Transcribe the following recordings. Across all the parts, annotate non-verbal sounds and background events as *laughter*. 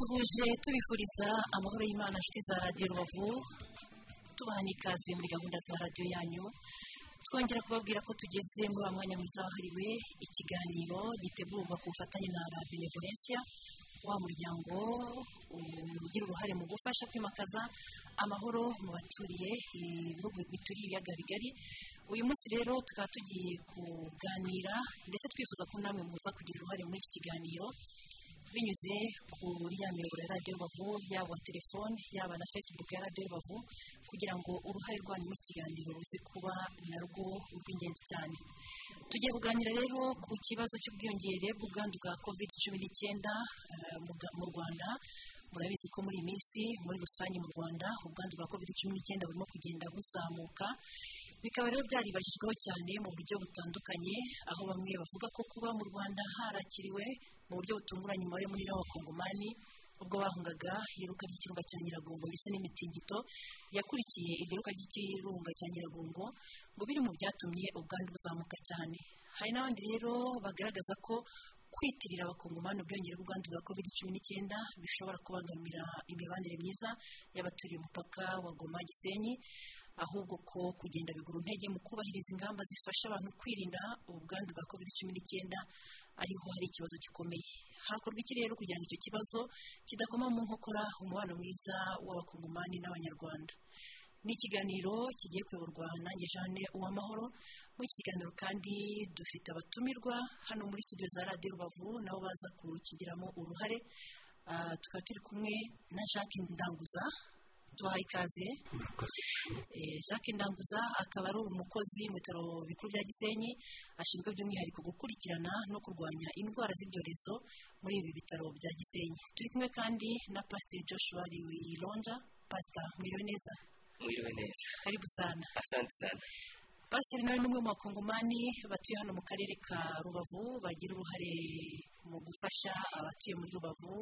tubasuhuje tubifuriza amahoro y'imana nshuti za radiyo rubavu tubaha n'ikaze muri gahunda za radiyo yanyu. Twongera kubabwira ko tugeze muri wa mwanya mwiza wahariwe ikiganiro gitegurwa ku bufatanye na la benevolencia wa muryango ugira uruhare mu gufasha kwimakaza amahoro mu baturiye ibihugu bituriye ibiyaga bigari. Uyu munsi rero tukaba tugiye kuganira ndetse twifuza ko namwe muza kugira uruhare muri iki kiganiro. Binyuze kuri ya miyoboro ya radiyo rubavu yaba telefone yaba na facebook ya radiyo rubavu kugira ngo uruhare rwanyu muri iki kiganiro ruze kuba narwo rw'ingenzi cyane. Tugiye kuganira rero ku kibazo cy'ubwiyongere bw'ubwandu bwa covid cumi n'icyenda mu rwanda. Murabizi ko muri iyi minsi muri rusange mu rwanda ubwandu bwa covid cumi n'icyenda burimo kugenda buzamuka. Bikaba rero byaribajijweho cyane mu buryo butandukanye aho bamwe bavuga ko kuba mu rwanda harakiriwe mu buryo butunguranye umubare munini w'abakongomani ubwo bahungaga iruka ry'ikirunga cya nyiragongo ndetse n'imitingito yakurikiye iryo ruka ry'ikirunga cya nyiragongo ngo biri mu byatumye ubwandu buzamuka cyane. Hari n'abandi rero bagaragaza ko kwitirira abakongomani ubwiyongere bw'ubwandu bwa covid cumi n'icyenda bishobora kubangamira imibanire myiza y'abaturiye umupaka wa goma gisenyi ahubwo ko kugenda bigura intege mu kubahiriza ingamba zifasha abantu kwirinda ubwandu bwa covid cumi n'icyenda ariho hari ikibazo gikomeye. Hakorwa iki rero kugira ngo icyo kibazo kidakoma mu nkokora umubano mwiza w'abakongomani n'abanyarwanda? Ni ikiganiro kigiye kuyoborwa nanjye jeanne uwamahoro. Muri iki kiganiro kandi dufite abatumirwa hano muri studio za radiyo rubavu nabo baza kukigiramo uruhare. Tukaba turi kumwe na jacques ndanguza. Tubahaye ikaze jacques ndanguza akaba ari umukozi mu bitaro bikuru bya gisenyi ashinzwe by'umwihariko gukurikirana no kurwanya indwara z'ibyorezo muri ibi bitaro bya gisenyi. Turi kumwe kandi na pasiteri joshua wironja pasita mwiriwe neza mwiriwe neza karibu sana. Asante sana. Pasiteri nawe ni umwe mu bakongomani batuye hano mu karere ka rubavu bagira uruhare mu gufasha abatuye muri rubavu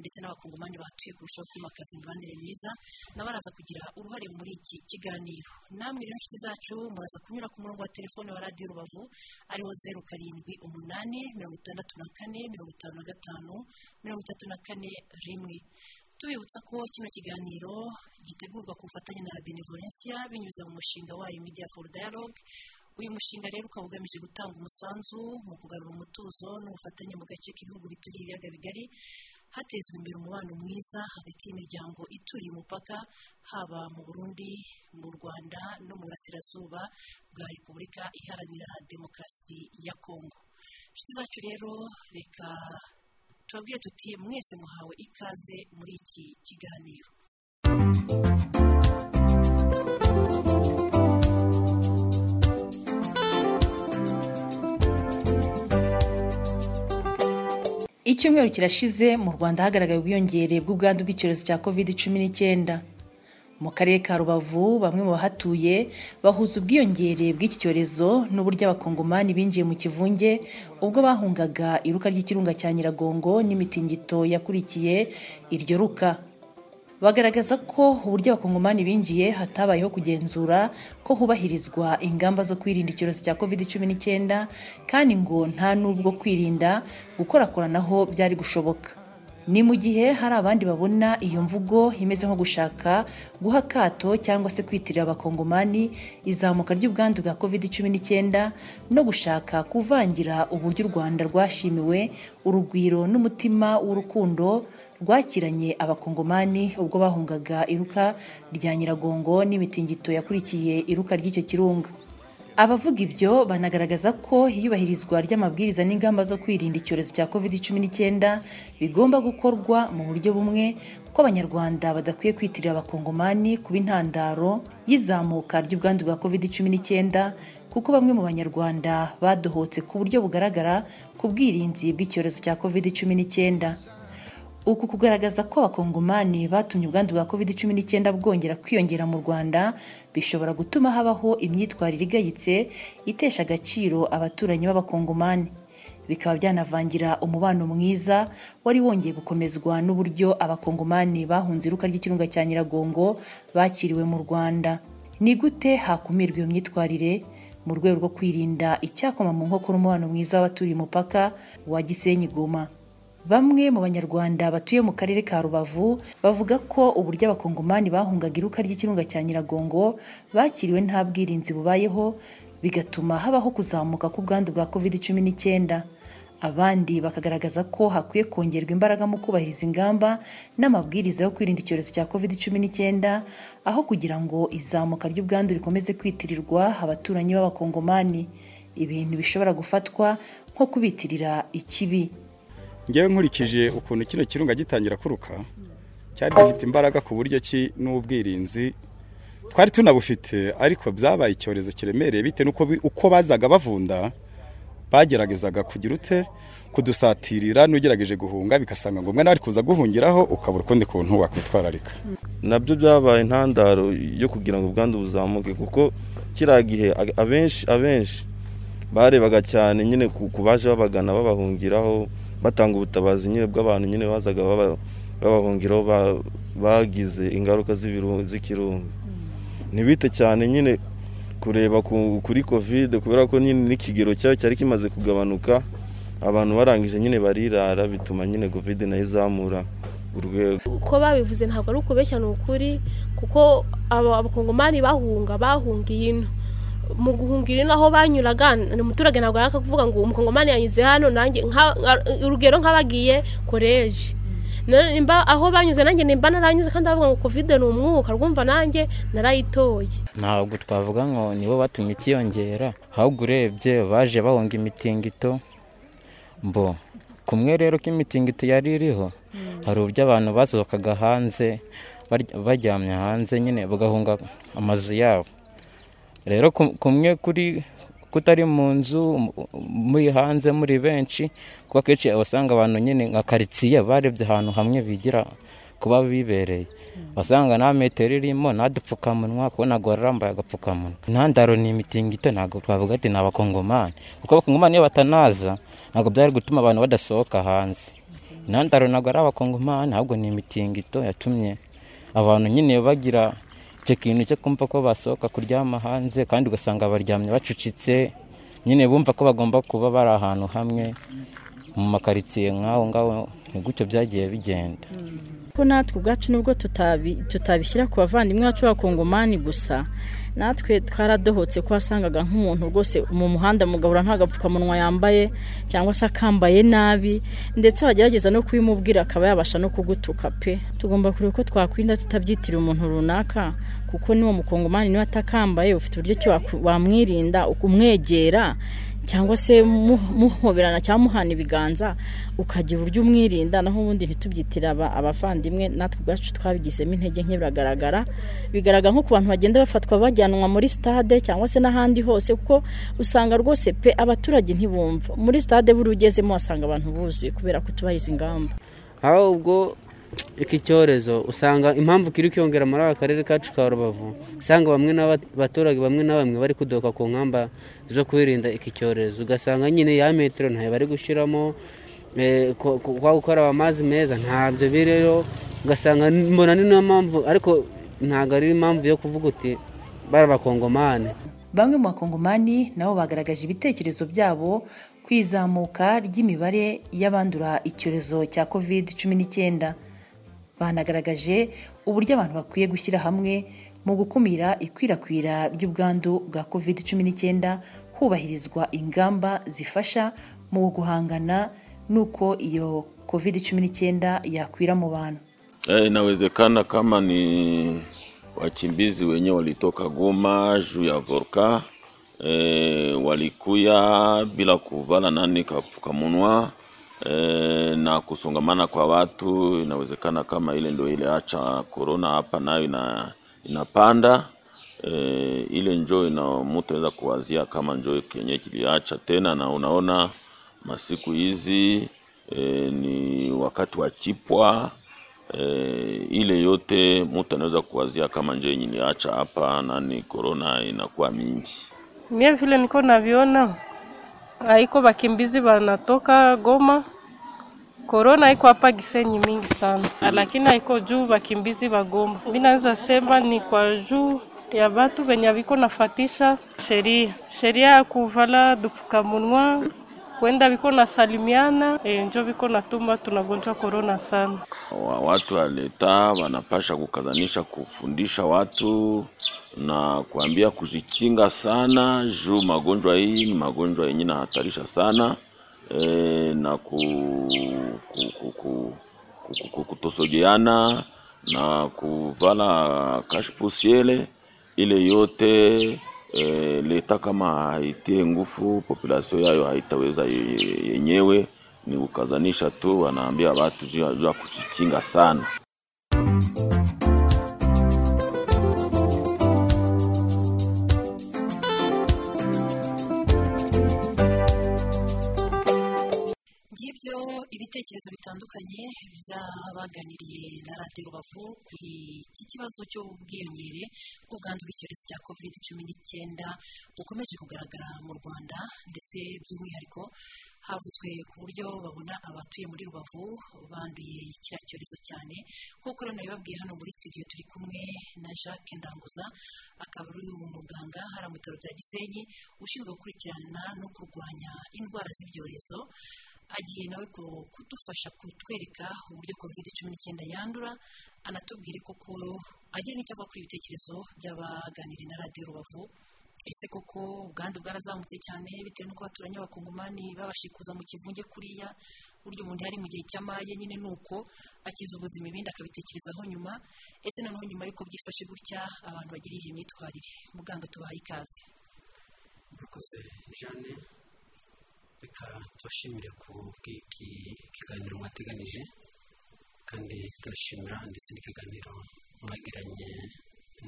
ndetse n'abakongomani bahatuye kurushaho kwimakaza imibanire myiza nabo baraza kugira uruhare muri iki kiganiro. Namwe rero inshuti zacu muraza kunyura ku murongo wa telefone wa radiyo rubavu ari wo zeru karindwi umunani mirongo itandatu na kane mirongo itanu na gatanu mirongo itatu na kane rimwe. Tubibutsa ko kino kiganiro gitegurwa ku bufatanye na la benevolencia binyuze mu mushinga wayo media for dialogue uyu mushinga rero ukaba ugamije gutanga umusanzu mu kugarura umutuzo n'ubufatanye mu gace k'ibihugu bituriye ibiyaga bigari hatezwa imbere umubano mwiza hagati y'imiryango ituriye umupaka haba mu burundi mu rwanda no mu burasirazuba bwa repubulika iharanira demokarasi ya kongo inshuti zacu rero reka tubabwire tuti mwese muhawe ikaze muri iki kiganiro. Icyumweru kirashize mu rwanda hagaragaye ubwiyongere bw'ubwandu bw'icyorezo cya covid cumi n'icyenda. Mu karere ka rubavu bamwe mu bahatuye bahuza ubwiyongere bw'iki cyorezo n'uburyo abakongomani binjiye mu kivunge ubwo bahungaga iruka ry'ikirunga cya nyiragongo n'imitingito yakurikiye iryo ruka. Bagaragaza ko uburyo abakongomani binjiye hatabayeho kugenzura ko hubahirizwa ingamba zo kwirinda icyorezo cya covid cumi n'icyenda kandi ngo nta n'ubwo kwirinda gukorakoranaho byari gushoboka. Ni mu gihe hari abandi babona iyo mvugo imeze nko gushaka guha akato cyangwa se kwitirira abakongomani izamuka ry'ubwandu bwa covid cumi n'icyenda no gushaka kuvangira uburyo u rwanda rwashimiwe urugwiro n'umutima w'urukundo rwakiranye abakongomani ubwo bahungaga iruka rya nyiragongo n'imitingito yakurikiye iruka ry'icyo kirunga. Abavuga ibyo banagaragaza ko iyubahirizwa ry'amabwiriza n'ingamba zo kwirinda icyorezo cya covid cumi n'icyenda bigomba gukorwa mu buryo bumwe ko abanyarwanda badakwiye kwitirira abakongomani kuba intandaro y'izamuka ry'ubwandu bwa covid cumi n'icyenda kuko bamwe mu banyarwanda badohotse ku buryo bugaragara ku bwirinzi bw'icyorezo cya covid cumi n'icyenda uku kugaragaza ko abakongomani batumye ubwandu bwa covid cumi n'icyenda bwongera kwiyongera mu rwanda bishobora gutuma habaho imyitwarire igayitse itesha agaciro abaturanyi b'abakongomani. Bikaba byanavangira umubano mwiza wari wongeye gukomezwa n'uburyo abakongomani bahunze iruka ry'ikirunga cya nyiragongo bakiriwe mu rwanda. Ni gute hakumirwa iyo myitwarire? Mu rwego rwo kwirinda icyakoma mu nkokora umubano mwiza w'abaturiye umupaka wa gisenyi goma bamwe mu banyarwanda batuye mu karere ka rubavu bavuga ko uburyo abakongomani bahungaga iruka ry'ikirunga cya nyiragongo bakiriwe nta bwirinzi bubayeho bigatuma habaho kuzamuka k'ubwandu bwa covid cumi n'icyenda abandi bakagaragaza ko hakwiye kongerwa imbaraga mu kubahiriza ingamba n'amabwiriza yo kwirinda icyorezo cya covid cumi n'icyenda aho kugira ngo izamuka ry'ubwandu rikomeze kwitirirwa abaturanyi b'abakongomani. Ibintu bishobora gufatwa nko kubitirira ikibi. Ngewe nkurikije ukuntu kino kirunga gitangira kuruka cyari gifite imbaraga ku buryo ki n'ubwirinzi twari tunabufite ariko byabaye icyorezo kiremereye bitewe uko bazaga bavunda bageragezaga kugira ute kudusatirira n'ugerageje guhunga bigasanga ngombwa nawe ari kuza guhungiraho ukabura ukundi kuntu wakwitwararika. Nabyo byabaye intandaro yo kugira ngo ubwandu buzamuke kuko kiriya gihe abenshi abenshi barebaga cyane nyine ku baje babagana babahungiraho batanga ubutabazi nyine bw'abantu nyine bazaga babahungiraho bagize ingaruka z'ikirunga. Ntibite cyane nyine kureba kuri kovide kubera ko nyine n'ikigero cyayo cyari kimaze kugabanuka abantu barangije nyine barirara bituma nyine kovide na yo izamura urwego. Uko babivuze ntabwo ari ukubeshya ni ukuri kuko abakongomani bahunga bahungiye ino mu guhungira ino aho banyuraga. Umuturage ntabwo yaka kuvuga ngo umukongomani yanyuze hano nanjye urugero nk'abagiye koreje aho banyuze nanjye nimba naranyuze kandi bavuga ngo kovide ni umwuka rwumva nanjye narayitoye. Ntabwo twavuga ngo nibo batumye ikiyongera ahubwo urebye baje bahunga imitingito. Mbo kumwe rero ko imitingito yari iriho hari uburyo abantu basohokaga hanze baryamye hanze nyine bagahunga amazu yabo. Rero kumwe kuri kutari mu nzu muri hanze muri benshi kuko akenshi usanga abantu nyine nka karitsiye barebye ahantu hamwe bigira kuba bibereye. Basanga nta metero irimo nta dupfukamunwa kubona ngo warambaye agapfukamunwa intandaro ni imitingito ntabwo twavuga ati ni abakongomani. Kuko abakongomani iyo batanaza ntabwo byari gutuma abantu badasohoka hanze. Intandaro ntabwo ari abakongomani ahubwo ni imitingito yatumye abantu nyine bagira icyo kintu cyo kumva ko basohoka kuryama hanze kandi ugasanga baryamye bacucitse. Nyine bumva ko bagomba kuba bari ahantu hamwe mu makaritsiye nk'aho ngaho ni gutyo byagiye bigenda. Ko natwe ubwacu nubwo tutabishyira ku bavandimwe bacu b'abakongomani gusa. Natwe twaradohotse ko wasangaga nk'umuntu rwose mu muhanda mugahura nta gapfukamunwa yambaye cyangwa se akambaye nabi ndetse wagerageza no kubimubwira akaba yabasha no kugutuka pe. Tugomba kureba ko twakwirinda tutabyitiriye umuntu runaka kuko niwo mukongomani niba atakambaye ufite uburyo ki wamwirinda umwegera cyangwa se muhoberana cyangwa muhana ibiganza ukagira uburyo umwirinda naho ubundi ntitubyitire abavandimwe natwe ubwacu twabigizemo intege nke biragaragara. Bigaragara nko ku bantu bagenda bafatwa bajyanwa muri sitade cyangwa se n'ahandi hose kuko usanga rwose pe abaturage ntibumva. Muri sitade buri ugezemo wasanga abantu buzuye kubera kutubahiriza ingamba. Ahubwo iki cyorezo usanga impamvu kiri kwiyongera muri aka karere kacu ka rubavu usanga bamwe n'abaturage bamwe na bamwe bari kudoka ku ngamba zo kwirinda iki cyorezo. Ugasanga nyine ya metero ntayo bari gushyiramo kwa gukaraba amazi meza ntabyo biriho ugasanga mbona ni niyo mpamvu ariko ntabwo ari impamvu yo kuvuga uti bari abakongomani. Bamwe mu bakongomani nabo bagaragaje ibitekerezo byabo ku izamuka ry'imibare y'abandura icyorezo cya covid cumi n'icyenda. Banagaragaje uburyo abantu bakwiye gushyira hamwe mu gukumira ikwirakwira ry'ubwandu bwa covid cumi n'icyenda hubahirizwa ingamba zifasha mu guhangana n'uko iyo covid cumi n'icyenda yakwira mu bantu. Inawezekana kama ni wakimbizi wenyewe walitoka Goma juu ya volka e, walikuya bila kuvala nani kapfukamunwa e, na kusongamana kwa watu. Inawezekana kama ile ndio ile acha corona hapa nayo ina, inapanda e, ile njoo ina mtu anaweza kuwazia kama njoo kenye kiliacha tena, na unaona masiku hizi e, ni wakati wa chipwa e, ile yote mtu anaweza kuwazia kama njoo yenye iliacha hapa nani corona inakuwa mingi. Mie vile niko naviona haiko wakimbizi wanatoka Goma, korona iko hapa Gisenyi mingi sana, lakini haiko juu wakimbizi ba Goma. Mimi naweza sema ni kwa juu ya watu venye viko nafatisha sheria sheria ya kuvala dupfukamunwa kwenda viko nasalimiana e, njo viko natuma tunagonjwa korona sana. Wa- Watu wa leta wanapasha kukazanisha kufundisha watu na kuambia kujikinga sana juu magonjwa hii ni magonjwa yenye nahatarisha sana e, na ku, ku, ku, ku, ku, ku, kutosogeana na kuvala kashpusiele ile yote e, leta kama haitie nguvu population yayo haitaweza ye- yenyewe ni kukazanisha tu, wanaambia watu juu ya kujikinga sana. Ibitekerezo bitandukanye by'abaganiriye na radiyo rubavu kuri iki kibazo cy'ubwiyongere bw'ubwandu bw'icyorezo cya covid cumi n'icyenda bukomeje kugaragara mu rwanda ndetse by'umwihariko havuzwe ku buryo babona abatuye muri rubavu banduye kiriya cyorezo cyane nk'uko rero nabibabwiye hano muri studio turi kumwe na jacques ndanguza akaba ari umuganga hariya mu bitaro bya gisenyi ushinzwe gukurikirana no kurwanya indwara z'ibyorezo. Agiye nawe ku- kudufasha kutwereka uburyo covid cumi n'icyenda yandura anatubwire koko agira n'icyo avuga kuri ibitekerezo by'abaganiriye na radiyo rubavu. Ese koko ubwandu bwarazamutse cyane bitewe n'uko abaturanyi b'abakongomani babashikuza mu kivunge kuriya burya umuntu yari mu gihe cy'amaye nyine ni uko akiza ubuzima ibindi akabitekerezaho nyuma. Ese noneho nyuma y'uko byifashe gutya abantu bagira iyi myitwarire? Muganga tubahaye ikaze. Murakoze jeanne. Reka tubashimire ku bw'iki kiganiro mwateganije kandi turashimira ndetse n'ikiganiro mwagiranye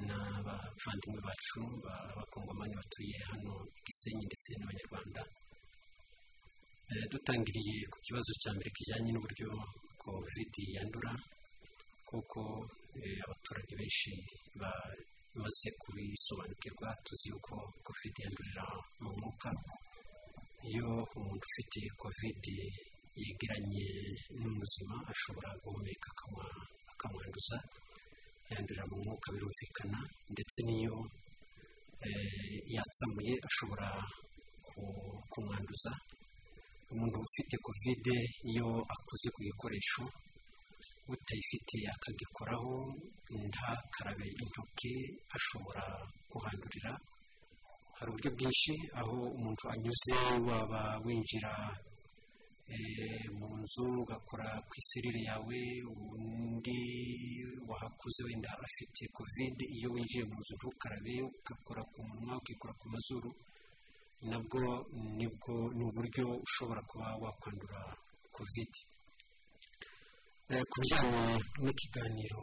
n'abavandimwe bacu b'abakongomani batuye hano i gisenyi ndetse n'abanyarwanda. Eh, dutangiriye ku kibazo cya mbere kijyanye n'uburyo covid yandura kuko eh, abaturage benshi bamaze kubisobanukirwa tuzi yuko covid yandurira mu mwuka. Iyo umuntu ufite covid yegeranye n'umuzima ashobora guhumeka akamwanduza yandurira mu mwuka birumvikana ndetse n'iyo eh, yatsamuye ashobora ku- kumwanduza. Umuntu ufite covid iyo akoze ku gikoresho utayifite akagikoraho ntakarabe intoki ashobora kuhandurira hari uburyo bwinshi aho umuntu anyuze waba winjira eh, mu nzu ugakora ku iserire yawe undi wahakuze wenda afite covid iyo winjiye mu nzu ntukarabe ugakora ku munwa ukikora ku mazuru nabwo ni bwo ni uburyo ushobora kuba wakwandura covid. Eh, ku bijyanye n'ikiganiro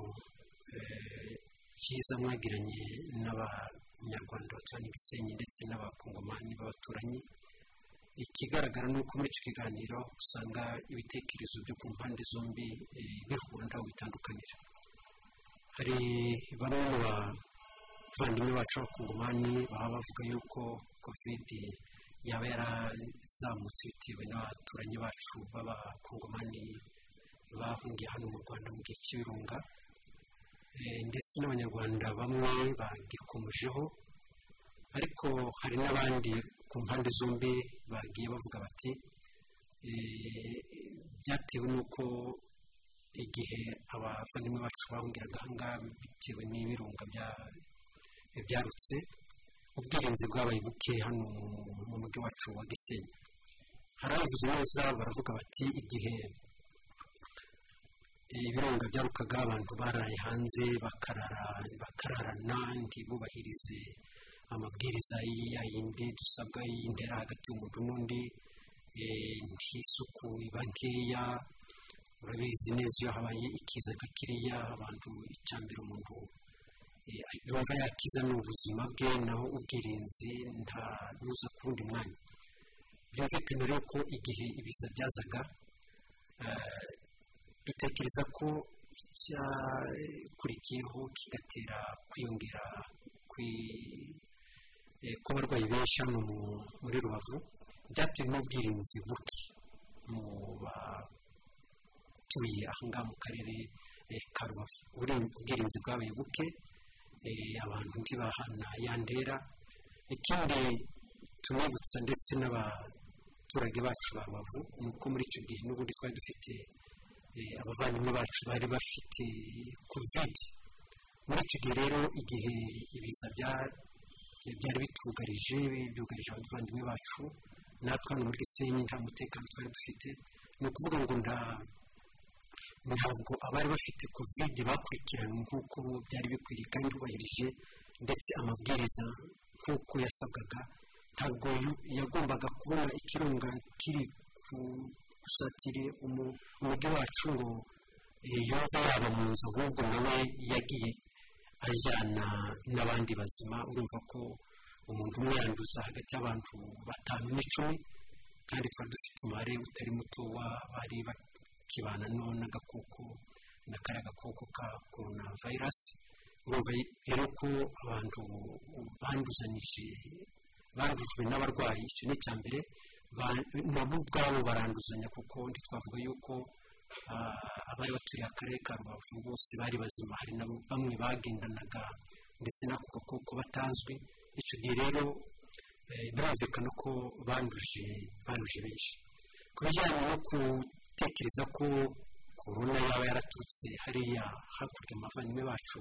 eh, cyiza mwagiranye n'abanyarwanda batuye i gisenyi ndetse n'abakongomani b'abaturanyi. Ikigaragara ni uko muri icyo kiganiro usanga ibitekerezo byo ku mpande zombi eh, bihura ntaho bitandukanira. Hari bamwe mu bavandimwe bacu b'abakongomani baba bavuga yuko covid yaba yarazamutse bitewe n'abaturanyi bacu b'abakongomani bahungiye hano mu rwanda mu gihe cy'ibirunga. Ndetse n'abanyarwanda bamwe bagikomejeho ariko hari n'abandi ku mpande zombi bagiye bavuga bati eh, byatewe n'uko igihe abavandimwe bacu bahungiraga ahangaha bitewe n'ibirunga bya- byarutse ubwirinzi bwabaye buke hano mu mujyi wacu wa gisenyi. Hari abavuze neza baravuga bati igihe ibirunga byarukaga abantu baraye hanze bakarara bakararana ntibubahirize amabwiriza yindi dusabwa y'intera hagati y'umuntu n'undi eh, nk'isuku iba nkeya. Urabizi neza iyo habaye ikiza nka kiriya abantu icyambere umuntu eh, yumva yakiza ni ubuzima bwe naho ubwirinzi nta buza ku wundi mwanya. Byumvikana rero ko igihe ibiza byazaga eh, dutekereza ko icyakurikiyeho kigatera kwiyongera kwi- eh, kw'abarwayi benshi hano mu- muri rubavu byatewe n'ubwirinzi buke mu batuye ahangaha mu karere eh, ka rubavu. Ubwirinzi bwabaye buke eh, abantu ntibahana yandera. Ikindi tunibutsa ndetse n'aba abaturage bacu ba rubavu ni uko muri icyo gihe n'ubundi twari dufite abavandimwe bacu bari bafite kovide muri gihe rero igihe ibiza bya- byari bitwugarije byugarije abavandimwe bacu natwe hano muri gisenyi nta mutekano twari dufite. Ni ukuvuga ngo nta ntabwo abari bafite kovide bakurikiranywe nk'uko byari bikwiriye kandi bubahirije ndetse amabwiriza nk'uko yasabwaga ntabwo yagombaga kubona ikirunga kiri ku- gusatira umu- umujyi wacu ngo eh, yumve yaba mu nzu ahubwo nawe yagiye ajyana n'abandi bazima urumva ko umuntu umwe yanduza hagati y'abantu batanu n'icumi kandi twari dufite umubare utari muto w'abari bakibana n'agakoko na kariya gakoko ka korona vayirasi urumva rero ko abantu banduzanyije bandujwe n'abarwayi icyo ni icya mbere nabo ubwabo baranduzanya kuko ntitwavuga yuko ah, abari baturiye akarere ka rubavu bose bari bazima. Hari na bamwe bagendanaga ndetse n'ako gakoko batazwi icyo gihe rero eh, birumvikana ko banduje banduje benshi. Ku bijyanye no gutekereza ko korona yaba yaraturutse hariya hakurya mu bavandimwe bacu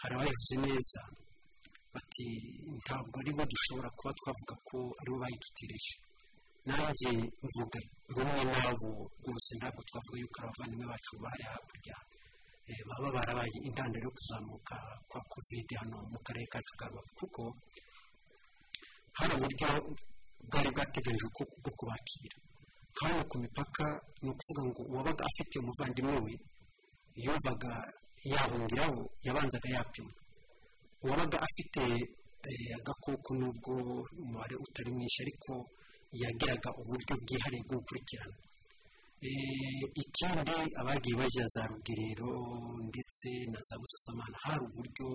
hari abayivuze neza. Bati ntabwo ari bo dushobora kuba twavuga ko ari bo bayidutereje nanjye mvuga rumwe nabo rwose ntabwo twavuga yuko abavandimwe bacu bari hakurya eh, baba barabaye intandaro yo kuzamuka kwa kovide hano mu karere kacu ka rubavu. Kuko hari uburyo bwari bwateganyijwe bwo kubakira. Hano ku mipaka ni ukuvuga ngo uwabaga afite umuvandimwe we yumvaga yahungiraho yabanzaga yapimwa uwabaga afite eh, agakoko nubwo umubare utari mwinshi ariko yagiraga uburyo bwihariye bwo gukurikirana. Eh, ikindi abagiye bajya za rugerero ndetse na za busasamana hari uburyo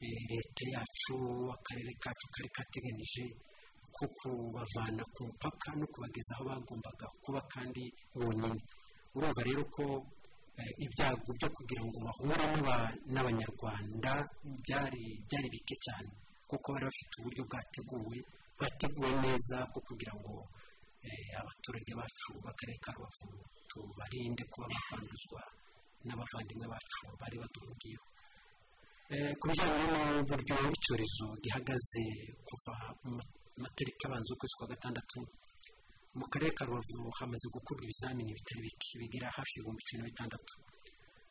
eh, leta yacu akarere kacu kari kateganije ko kubavana ku mupaka no kubageza aho bagombaga kuba kandi bonyine. Urumva rero ko eh, ibyago byo kugira ngo bahure n'aba- n'abanyarwanda byari bike cyane kuko bari bafite uburyo bwateguwe bwateguwe neza bwo kugira ngo eh, abaturage bacu b'akarere ka rubavu tubarinde kuba bakwanduzwa n'abavandimwe bacu bari baduhungiyeho Eh, ku bijyanye n'uburyo icyorezo gihagaze kuva mu matariki abanza ukwezi kwa gatandatu mu karere ka rubavu hamaze gukorwa ibizamini bitari bike bigera hafi ibihumbi cumi na bitandatu.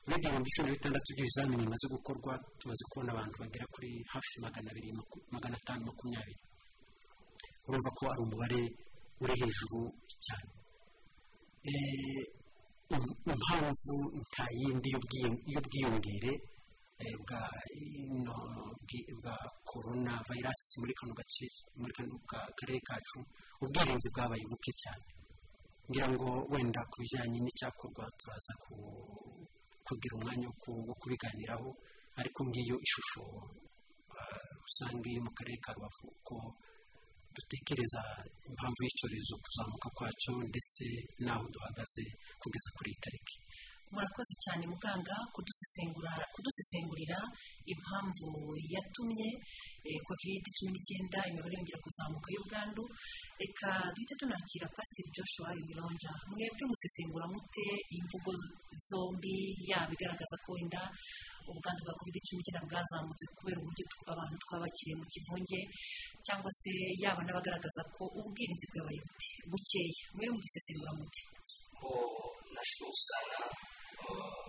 Muri ibyo bihumbi cumi na bitandatu by'ibizamini bimaze gukorwa tumaze kubona abantu bagera kuri hafi magana abiri magana atanu makumyabiri. Urumva ko ari umubare uri hejuru cyane. Eh, im- impamvu nta yindi y'ubwiyongere eh, bwa bwa korona vayirasi muri kano gace muri kano ka- karere kacu ubwirinzi bwabaye buke cyane. Ngira ngo wenda ku bijyanye n'icyakorwa turaza ku- kugira umwanya wo ku- wo kubiganiraho ariko ngiyo ishusho ah, rusange iri mu karere ka rubavu ko dutekereza impamvu y'icyorezo kuzamuka kwacyo ndetse n'aho duhagaze kugeza kuri iyi tariki. Murakoze cyane muganga kudusesengurira impamvu yatumye kovide cumi n'icyenda imibare yongera kuzamuka y'ubwandu reka duhite tunakira pasiteri joshua imironja mwebwe musesengura mute imvugo zombi yaba igaragaza ko wenda ubwandu bwa kovide cumi n'icyenda bwazamutse kubera uburyo abantu twabakiriye mu kivunge cyangwa se yaba n'abagaragaza ko ubwirinzi bwabaye buti bukeya mwe mubisesengura mute Oh, nashukuru sana oh,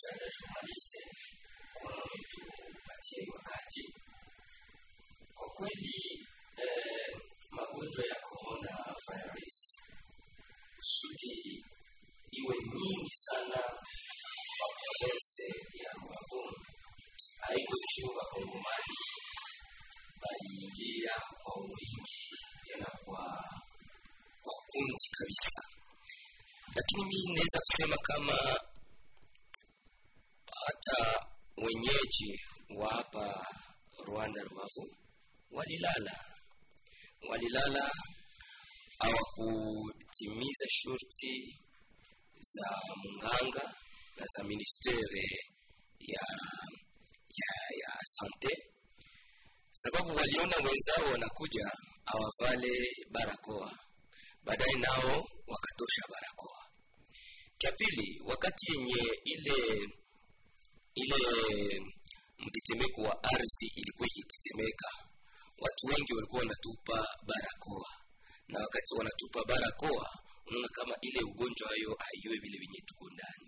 dada journaliste hii wakati. Kwa kweli eh, magonjwa ya corona virus kusudi iwe nyingi sana kwa ya Rubavu haikushuka kongomani, waliingia kwa wingi tena kwa kwa kundi kabisa. Lakini mimi naweza kusema kama hata wenyeji wa hapa Rwanda Rubavu walilala. Walilala hawakutimiza shurti za munganga na za ministere ya ya ya sante. Sababu waliona wenzao wanakuja awavale barakoa. Baadaye nao wakatosha barakoa. Cha wakati yenye ile ile mtetemeko wa ardhi ilikuwa ikitetemeka, watu wengi walikuwa wanatupa barakoa, na wakati wanatupa barakoa, unaona kama ile ugonjwa hayo haiwe vile vyenye tuko ndani,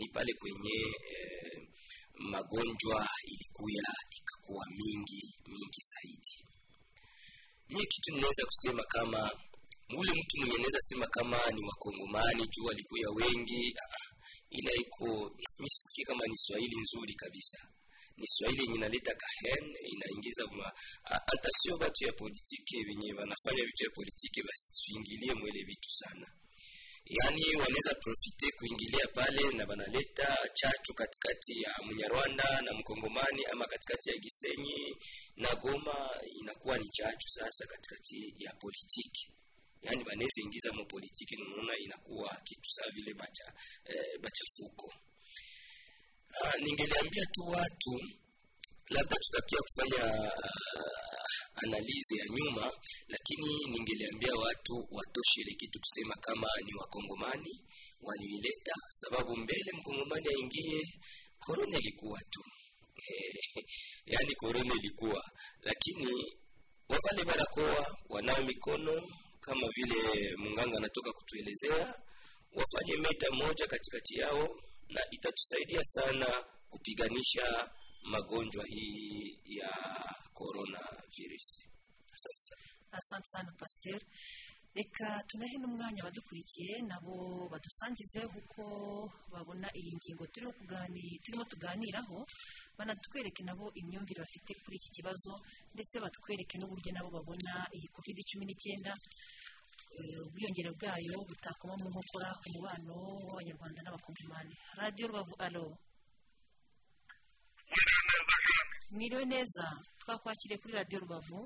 ni pale kwenye eh, magonjwa ilikuya ikakuwa mingi mingi zaidi. niye kitu ninaweza kusema kama ule mtu mwenye naweza sema kama ni wakongomani juu walikuya wengi, ah, ila iko misisikii kama ni Swahili nzuri kabisa ni Swahili yenye inaleta kahen inaingiza ma a- hata sio watu ya politiki wenye wanafanya vitu ya politiki, basi tuingilie mwele vitu sana, yaani wanaweza profite kuingilia pale na wanaleta chachu katikati ya Mnyarwanda na Mkongomani ama katikati ya Gisenyi na Goma, inakuwa ni chachu sasa katikati ya politiki. Yaani wanaweza ingiza mo politiki, nanaona inakuwa kitu saa vile bacha eh, bachafuko. Ah, ningeliambia tu watu labda tutakia kufanya uh, analizi ya nyuma, lakini ningeliambia watu watoshe ile kitu kusema kama ni wakongomani waliileta, sababu mbele. Mkongomani aingie, korona ilikuwa tu. Eh, *laughs* yaani korona ilikuwa, lakini wavale barakoa, wanao mikono kama vile munganga anatoka kutuelezea, wafanye meta moja katikati yao, na itatusaidia sana kupiganisha magonjwa hii ya corona virus. Asante sana. pasiteri reka tunahe n'umwanya abadukurikiye nabo badusangize uko babona iyi ngingo turimo tuganiraho banatwereke nabo imyumvire bafite kuri iki kibazo ndetse batwereke n'uburyo nabo babona iyi covid cumi n'icyenda eh, ubwiyongere bwayo butakoma mu nkokora umubano w'abanyarwanda n'abakongomani radiyo rubavu alo miriwe neza twakwakiriye kuri radiyo rubavu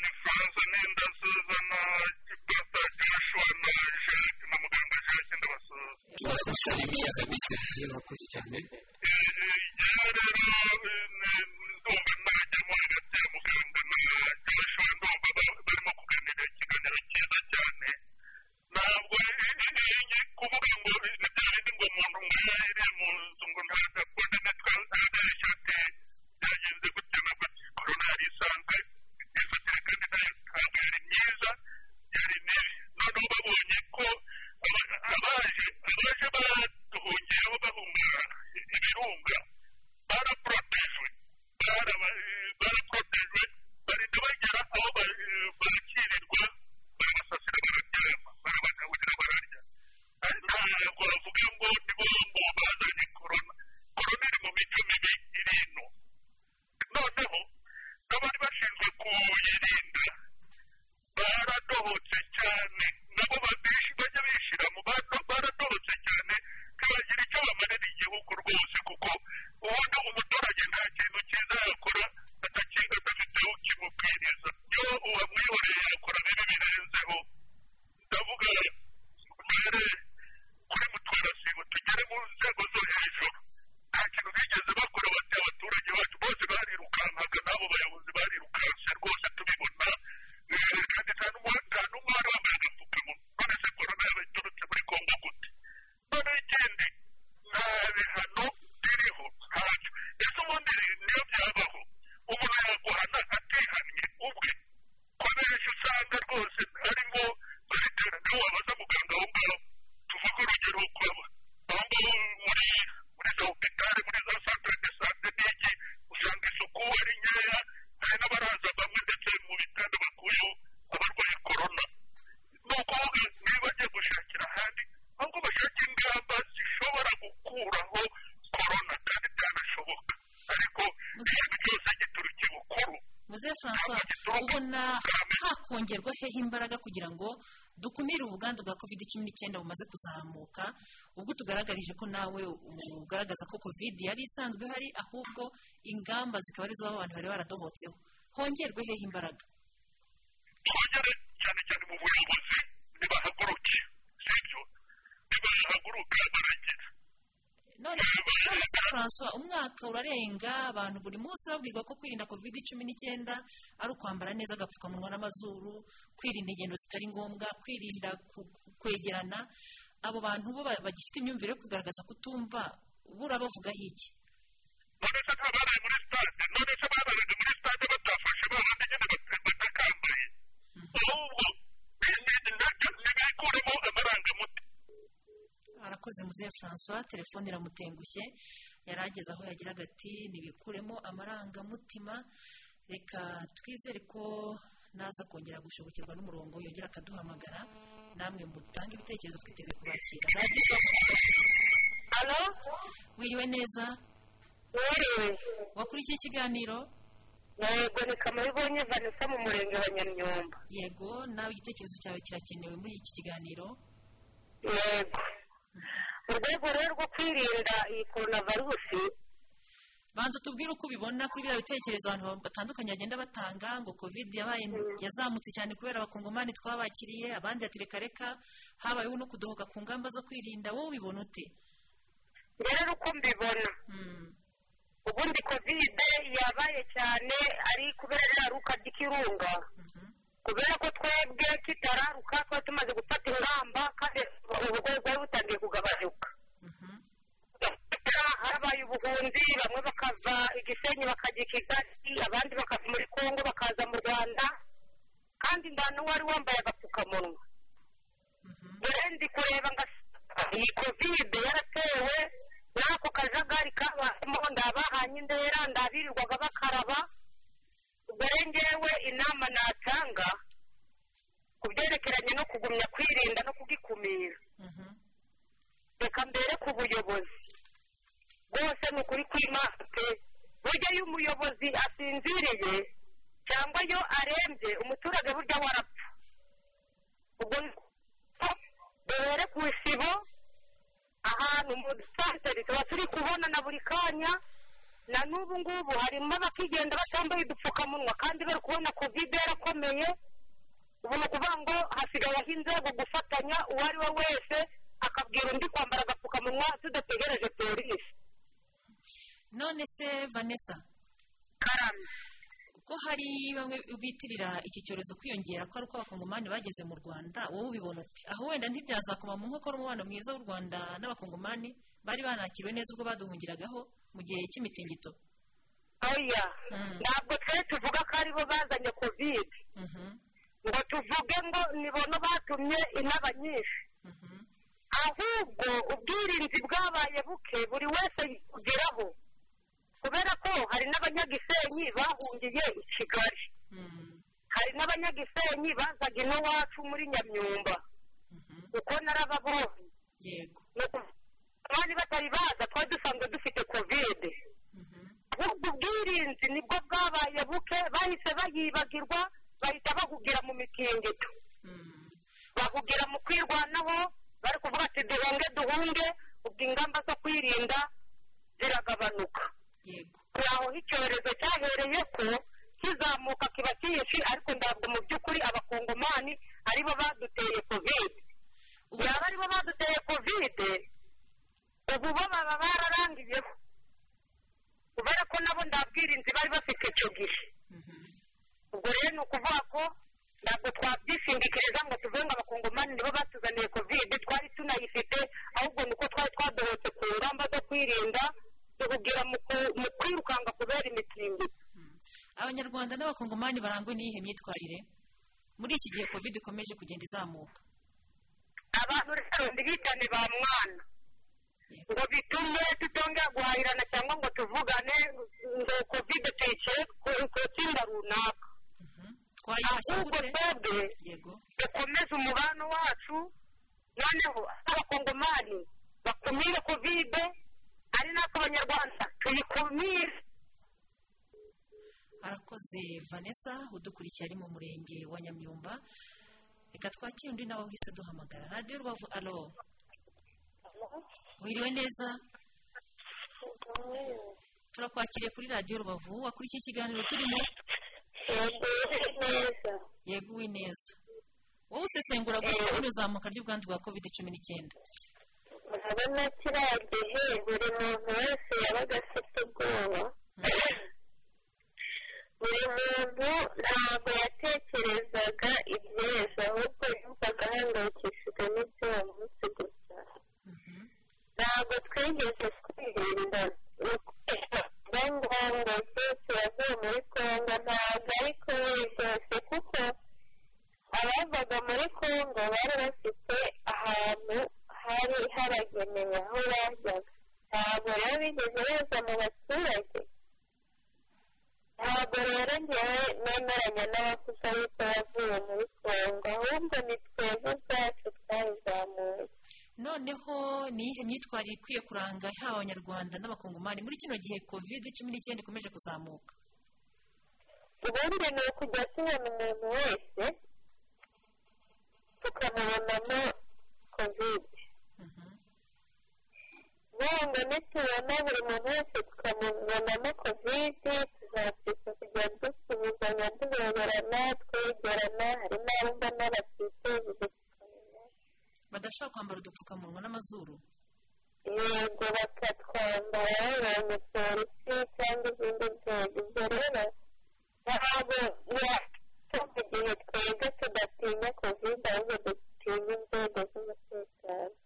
ni franza n'inda suzana gipata joshua na jacques na muganga jacques ndabasuza turagusalimiya kabisa murakoze cyane rero ndumva najya mu hagati ubona hakongerwa hehe imbaraga kugira ngo dukumire ubwandu bwa covid cumi n'icyenda bumaze kuzamuka ubwo tugaragarije ko nawe ugaragaza ko covid yari isanzwe ihari ahubwo ingamba zikaba ari zo abantu bari baradohotseho. Hongerwe hehe imbaraga. Cyane cyane mu buyobozi nibahaguruke sibyo nibahaguruke baragira none francois umwaka urarenga abantu buri munsi babwirwa ko kwirinda covid cumi n'icyenda ari ukwambara neza agapfukamunwa n'amazuru kwirinda ingendo zitari ngombwa kwirinda kwegerana abo bantu bo ba- bagifite imyumvire yo kugaragaza kutumva bura bavugaho iki none se ntababaye muri stade none se babaye muri stade batafashe ba bandi nyine bat- batakambaye ahubwo ni- ni- na byo nibikuremo amarangamutima arakoze muzehe francois telefone iramutengushye. Yari ageze aho yagiraga ati ntibikuremo amarangamutima. Reka twizere ko naza kongera gushobokirwa n'umurongo yongera akaduhamagara. Namwe mutange ibitekerezo twiteguye kubakira. Radiyo alo? Wiriwe neza? Wiriwe. Wakurikiye ikiganiro? Yego ni kamaribonye vanessa mu murenge wa nyamyumba. Yego nawe igitekerezo cyawe kirakenewe muri iki kiganiro? Yego. Mu rwego rero rwo kwirinda iyi korona virusi banza tubwire uko ubibona kuri biriya bitekerezo abantu batandukanye bagenda batanga ngo covid yabaye yazamutse cyane kubera abakongomani twabakiriye abandi reka habayeho no kudohoka ku ngamba zo kwirinda. Wowe ubibona ute? Rero uko mbibona. Ubundi kovide yabaye cyane ari kubera ririya ruka ry'ikirunga kubera ko twebwe kitararuka twari tumaze gufata ingamba kandi uburwayi bwari butangiye kugabanyuka habaye ubuhunzi bamwe bakava igisenyi bakajya i kigali abandi bakava muri kongo bakaza mu rwanda kandi nta n'uwari wambaye agapfukamunwa. Dore ndi kureba ngo iyi kovide yaratewe n'ako kajagari kabayemo ndabahanye indera ndabirirwaga bakaraba ubwo rero ngewe inama natanga ku byerekeranye no kugumya kwirinda no kugikumira. Reka mbere ku buyobozi. Bwose ni ukuri kw'imana pe. Burya iyo umuyobozi asinziriye cyangwa iyo arembye umuturage burya warapfa. Ubwo duhere ku isibo ahantu mu dusantere tuba turi kubona na buri kanya na n'ubu ngubu harimo abakigenda batambaye udupfukamunwa kandi bari kubona kovide yarakomeye ubu ni ukuvuga ngo hasigayeho inzego gufatanya uwo ari we wese akabwira undi kwambara agapfukamunwa tudategereje polisi. None se vanessa? Karame. Ko hari bamwe bitirira iki cyorezo kwiyongera ko ari uko abakongomani bageze mu rwanda? Wowe ubibona uti aho wenda ntibyazakoma mu nkokora umubano mwiza w'u rwanda n'abakongomani bari banakiriwe neza ubwo baduhungiragaho mu gihe cy'imitingito. Oya ntabwo twe tuvuga ko ari bo bazanye kovide ngo tuvuge ngo nibono batumye inaba nyinshi. Ahubwo ubwirinzi bwabaye buke buri wese yikugeraho kubera ko hari n'abanyagisenyi bahungiye i kigali. Hari n'abanyagisenyi bazaga ino wacu muri nyamyumba. Kuko narababonye. Yego. Abandi batari baza twari dusanzwe dufite kovide ahubwo ubwirinzi ni bwo bwabaye buke bahise bayibagirwa bahita bahugira mu mitingito. Bahugira mu kwirwanaho bari kuvuga ati duhunge duhunge ubwo ingamba zo kwirinda ziragabanuka. Aho icyorezo cyahereye ko kizamuka kiba cyinshi ariko ntabwo mu by'ukuri abakongomani ari bo baduteye kovide yaba ari bo baduteye kovide ubu bo baba bararangiyeho kubera ko nabo nta bwirinzi bari bafite icyo gihe. Ubwo rero ni ukuvuga ko ntabwo twabyishingikiriza ngo tuvuge ngo abakongomani nibo batuzaniye kovide twari tunayifite ahubwo ni uko twari twadohotse ku ngamba zo kwirinda tuhugira mu kwirukanga kubera imitingito abanyarwanda n'abakongomani barangwa n'iyihe myitwarire. Muri iki gihe covid ikomeje kugenda izamuka. Abantu rero ntibitane ba mwana. Ngo bitume tutongera guhahirana cyangwa ngo tuvugane ngo kovide tuyicire ku tsinda runaka. Ahubwo twebwe dukomeze umubano wacu noneho abakongomani bakumire kovide ari natwe abanyarwanda tuyikumire. Arakoze vanessa udukurikiye ari mu murenge wa nyamyumba. Reka twakire undi nawe uhise duhamagara. Radiyo rubavu alo wiriwe neza? Turakwakiriye kuri radiyo rubavu wakurikiye ikiganiro turimo? Yego uwi neza. Wowe usesengura gutya uzamuka ry'ubwandu bwa covid cumi n'icyenda urabona kiriya gihe buri muntu wese yabaga afite ubwoba. Buri muntu ntabwo yatekerezaga iby'ejo ahubwo yumvaga ahangayikishijwe n'iby'uwo munsi gusa. Ntabwo twigeze twirinda biba ngombwa byose yavuye muri kongo ntabwo ari kuri byose kuko abavaga muri kongo bari bafite ahantu hari haragenewe aho bajyaga ntabwo rero bigeze baza mu baturage ntabwo rero ngewe nemeranya n'abakusa yuko yavuye muri kongo ahubwo ni twebwe ubwacu twabizamuye noneho ni iyihe myitwarire ikwiye kuranga haba abanyarwanda n'abakongomani muri kino gihe covid cumi n'icyenda ikomeje kuzamuka? Ubundi ni ukujya tubona umuntu wese tukamubonamo kovide wenda nitubona buri muntu wese tukamubonamo kovide tuzabyuka kujya dusuhuzanya duhoberana twegerana hari n'abo mbona badashobora kwambara udupfukamunwa n'amazuru. Yego bakatwambara babonye polisi cyangwa izindi nzego. Ibyo rero ntabwo yatuma igihe twebwe tudatinya kovide ahubwo dutinya inzego z'umutekano.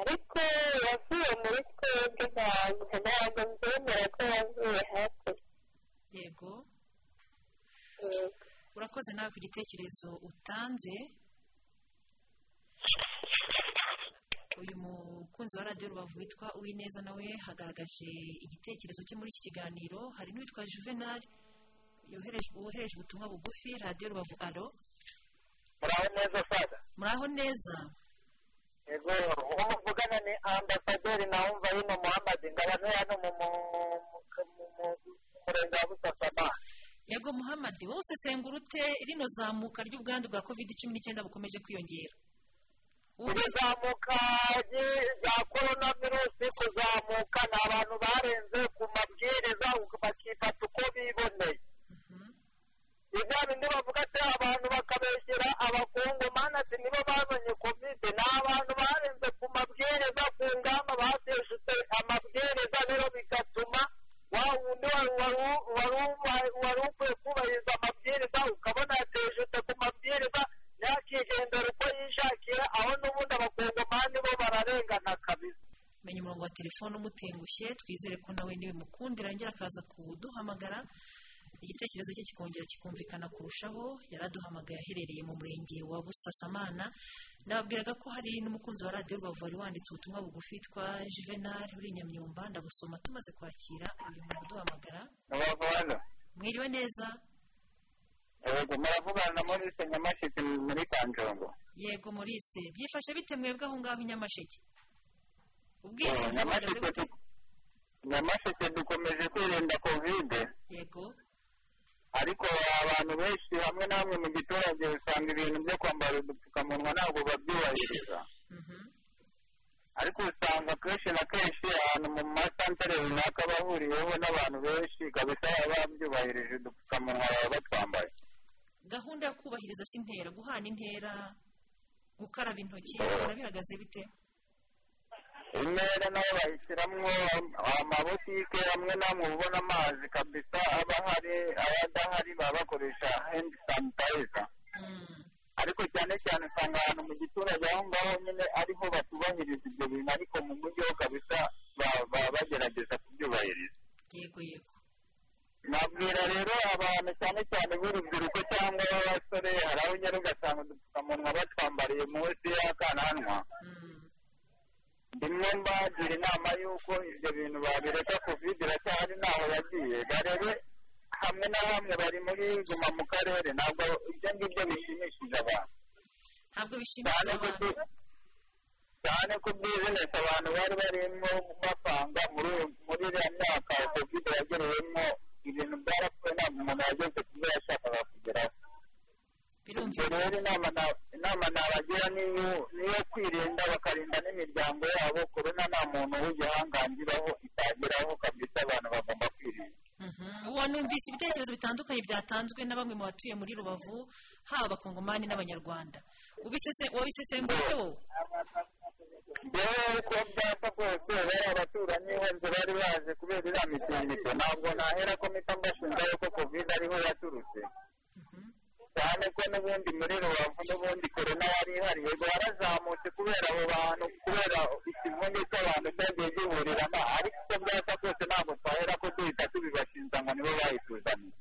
Ariko yavuye muri twebwe ntabwo ntabwo mbyemera ko yavuye hakurya. Yego. Urakoze nawe ku gitekerezo utanze. Uyu mukunzi wa radiyo rubavu witwa uwineza nawe hagaragaje igitekerezo cye muri iki kiganiro. Hari n'uwitwa juvenal wohereje ubutumwa bugufi radiyo rubavu. Aro muraho neza fada muraho neza. Yego uwo muvugana ni ambasaderi nawumva hino muhammadi ngabano hano mu murenge wa busasamana yego muhammadi wowe usesengura ute rino zamuka ry'ubwandu bwa covid cumi n'icyenda bukomeje kwiyongera? Iri zamuka rya korona virusi kuzamuka ni abantu barenze ku mabwiriza bakifata uko biboneye ibya bindi bavuga ati abantu bakabeshyira abakungomani ati nibo bazanye kovide ni abantu barenze ku mabwiriza ku ngamba bateshutse amabwiriza rero bigatuma wa wundi wari ukwiye kubahiriza amabwiriza ukabona yateshutse ku mabwiriza yakigendera uko yishakiye aho n'ubundi abakongomani bo bararengana kabisa. Menya umurongo wa telefone umutengushye twizere ko nawe nibimukundira yongera akaza kuduhamagara. Igitekerezo cye kikongera kikumvikana kurushaho. Yaraduhamagaye aherereye mu murenge wa busasamana. Nababwiraga ko hari n'umukunzi wa radiyo rubavu wari wanditse ubutumwa bugufi twa juvenal uri nyamyumba ndabusoma tumaze kwakira uyu muntu uduhamagara mwiriwe neza. Yego muravugana na morise nyamasheke muri kanjongo. Yego morise byifashe bite mwebwe aho ngaho i nyamasheke nyamasheke dukomeje kwirinda kovide yego. Ariko abantu benshi hamwe na hamwe mu giturage usanga ibintu byo kwambara udupfukamunwa ntabwo babyubahiriza. Ariko usanga kenshi na kenshi ahantu mu masantere runaka bahuriyeho n'abantu benshi kabisa baba babyubahirije udupfukamunwa baba batwambaye. Gahunda yo kubahiriza si intera guhana intera gukaraba intoki bihagaze bite? Intera na yo bayishyiramo amabotike hamwe n'amwe ubona amazi kabisa aba ahari ayadahari baba bakoresha hendi sanitayiza ariko cyane cyane usanga ahantu mu giturage aho ngaho nyine ariho batubahiriza ibyo bintu ariko mu mujyi ho kabisa baba bagerageza kubyubahiriza. Yego yego. Nabwira rero abantu cyane cyane b'urubyiruko cyangwa b'abasore hari aho ugera ugasanga udupfukamunwa batwambariye munsi y'akananwa. Rimwe mbagira inama y'uko ibyo bintu babireka kovide iracyahari ntaho yagiye. Barebe hamwe na hamwe bari muri guma mu karere ntabwo ibyo ngibyo bishimishije abantu. Ntabwo bishimishije abantu. cyane ko bizinesi abantu bari barimo bapanga muri iriya myaka kovide yagereyemo ibintu byarapfuye ntabwo umuntu yageze ku byo yashakaga kugeraho rero inama nabagira niyo kwirinda bakarinda n'imiryango yabo korona nta muntu w'igihangangiraho itageraho kabisa abantu bagomba kwirinda wanumvise ibitekerezo bitandukanye byatanzwe na bamwe mu batuye muri rubavu haba abakongomani n'abanyarwanda. Wabisesenguye wowe? Yewe uko byapa kose bari abaturanyi wenda bari baje kubera iriya mitingito. Ntabwo nahera ko mpita mbashinga yuko covid ariho yaturutse. Cyane ko n'ubundi muri rubavu n'ubundi korona yari ihari yego yarazamutse kubera abo bantu kubera ikivunge cy'abantu cyagiye gihurirana. Ariko uko byapa kose ntabwo twahera ko duhita tubibashinja ngo nibo bayituzaniye.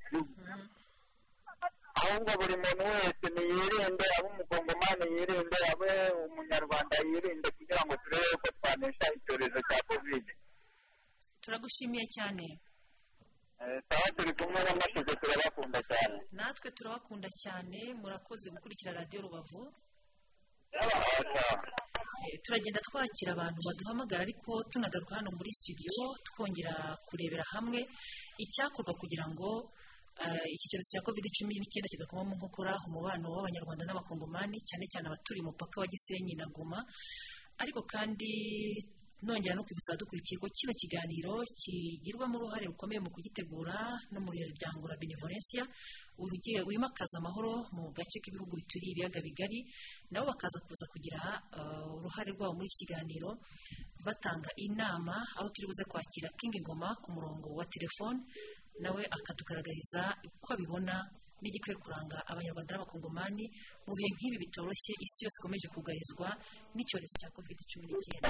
Ahubwo buri muntu wese niyirinde abe umukongomani yirinde abe umunyarwanda yirinde kugira ngo turebe ko twanesha icyorezo cya covid. Turagushimiye cyane. Eh, sawa turi kumwe n'amashize turabakunda cyane. Natwe turabakunda cyane murakoze gukurikira radiyo rubavu. Eh, turagenda twakira abantu baduhamagara ariko tunagaruka hano muri studio twongera kurebera hamwe icyakorwa kugira ngo iki cyorezo cya covid cumi n'icyenda kidakoma mu nkokora umubano w'abanyarwanda n'abakongomani cyane cyane abaturiye umupaka wa gisenyi na goma. Ariko kandi nongera no kwibutsa abadukurikiye ko kino kiganiro kigirwamo uruhare rukomeye mu kugitegura no mu muryango wa benevolencia wimakaza amahoro mu gace k'ibihugu bituriye ibiyaga bigari nabo bakaza kuza kugira uh, uruhare rwabo muri iki kiganiro batanga inama aho turi buze kwakira King Ngoma ku murongo wa telefone nawe akatugaragariza uko abibona n'igikwiye kuranga abanyarwanda n'abakongomani mu bihe nk'ibi bitoroshye isi yose ikomeje kugarizwa n'icyorezo cya covid cumi n'icyenda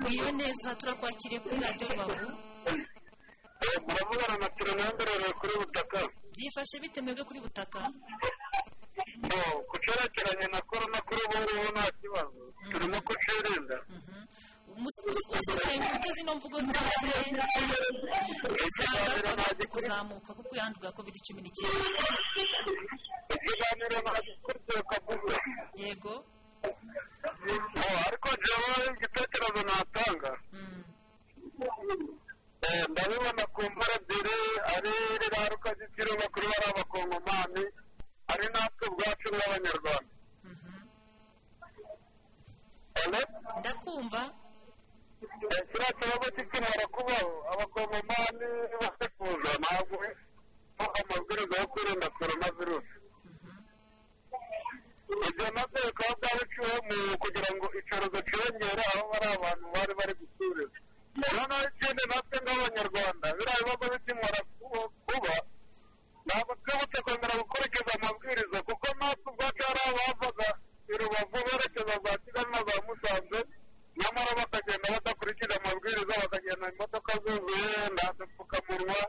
mwiriwe neza turakwakiriye kuri radiyo rubavu. Muravugana na turenamberereye kuri butaka byifashe bite mwebwe kuri butaka? Ku cyerekeranye na korona kuri ubu ngubu nta kibazo. Turimo kucirinda usesengura ute zino mvugo usanga hamaze kuzamuka kuko yanduye covid cumi n'icyenda ikiganiro kavuga yego ariko jewe igitekerezo natanga. Eh, ndabibona ku mbara ebyiri ari riraruka ry'ikiruba kuri bari abakongomani ari natwe ubwacu nk'abanyarwanda ndakumva. Eh, kiriya kibazo kikimara kubaho abakongomani basifuza ntabwo amabwiriza yo kwirinda korona virusi ibyo na byo bikaba byabiciwe mu kugira ngo icyorezo cyiyongere aho bari abantu bari bari gusurira noneho ikindi natwe nk'abanyarwanda biriya bibazo bikimara ku- kuba ntabwo twibutse kwemera gukurikiza amabwiriza kuko natwe ubwacu hari abavaga i rubavu berekeza za kigali na za musanze nyamara bakagenda badakurikije amabwiriza bakagenda imodoka zuzuye nta dupfukamunwa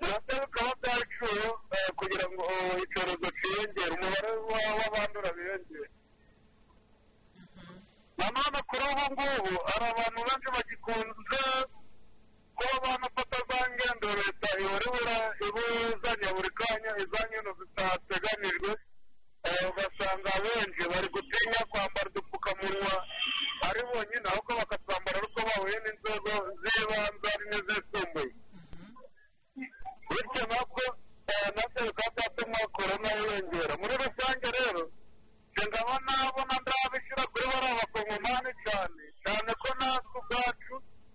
na byo bikaba byaraciwe eh, kugira ngo oh, icyorezo cyiyongere umubare wa- w'abandura biyongere. Nanone kuri ubu ngubu hari abantu benshi bagikunze kuba banafata za ngendo leta ihora ibuzanya buri kanya iza ngendo zitateganijwe. Ugasanga benshi bari gutinya kwambara udupfukamunwa ari bonyine ahubwo bakatwambara ari uko bahuye n'inzego z'ibanze ari n'izisumbuye bityo nabwo eh, na byo bikaba byatuma korona yiyongera. Muri rusange rero njye ndabona bona ndabishyira kuri bariya bakongomani cyane cyane ko natwe ubwacu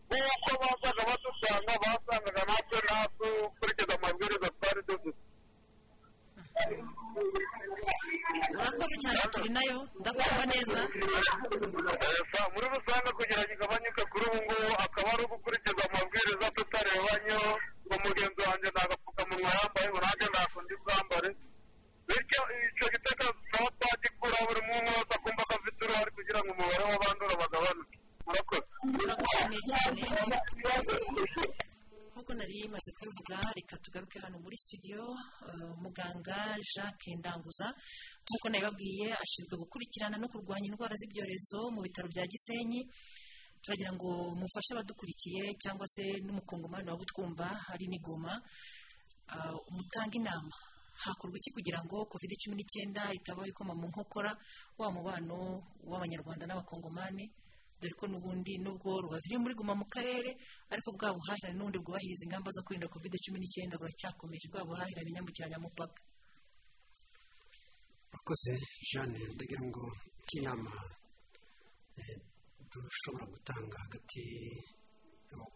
nk'uko bazaga badusanga basangaga natwe natwe ukurikiza amabwiriza twari dufite urakoze cyane turi na yo ndakumva neza. Muri rusange kugira ngo igabanyuke kuri ubu ngubu akaba ari ugukurikiza amabwiriza tutarebanyeho ngo mugenzi wanjye nta gapfukamunwa yambaye nanjye ntako ndi bwambare bityo icyo gitekerezo tukaba twagikura buri muntu wese akumva ko afite uruhare kugira ngo umubare w'abandura bagabanuke. Murakoze. Nk'uko nari maze kubivuga reka tugaruke hano muri studio eh, muganga jacques ndanguza. Nk'uko nabibabwiye ashinzwe gukurikirana no kurwanya indwara z'ibyorezo mu bitaro bya gisenyi. Turagira ngo mufashe abadukurikiye cyangwa se n'umukongomani waba utwumva hari n'igoma ah, mutange inama. Hakorwa iki kugira ngo covid cumi n'icyenda itabaho ikoma mu nkokora? Wa mubano w'abanyarwanda n'abakongomani. Dore ko n'ubundi nubwo rubaviriye muri guma mu karere ariko bwa buhahirane n'ubundi bwubahiriza ingamba zo kwirinda covid cumi n'icyenda buracyakomeje bwa buhahirane nyambukiranyamupaka abakoze jeanne ndagira ngo nk'inama eh, dushobora gutanga hagati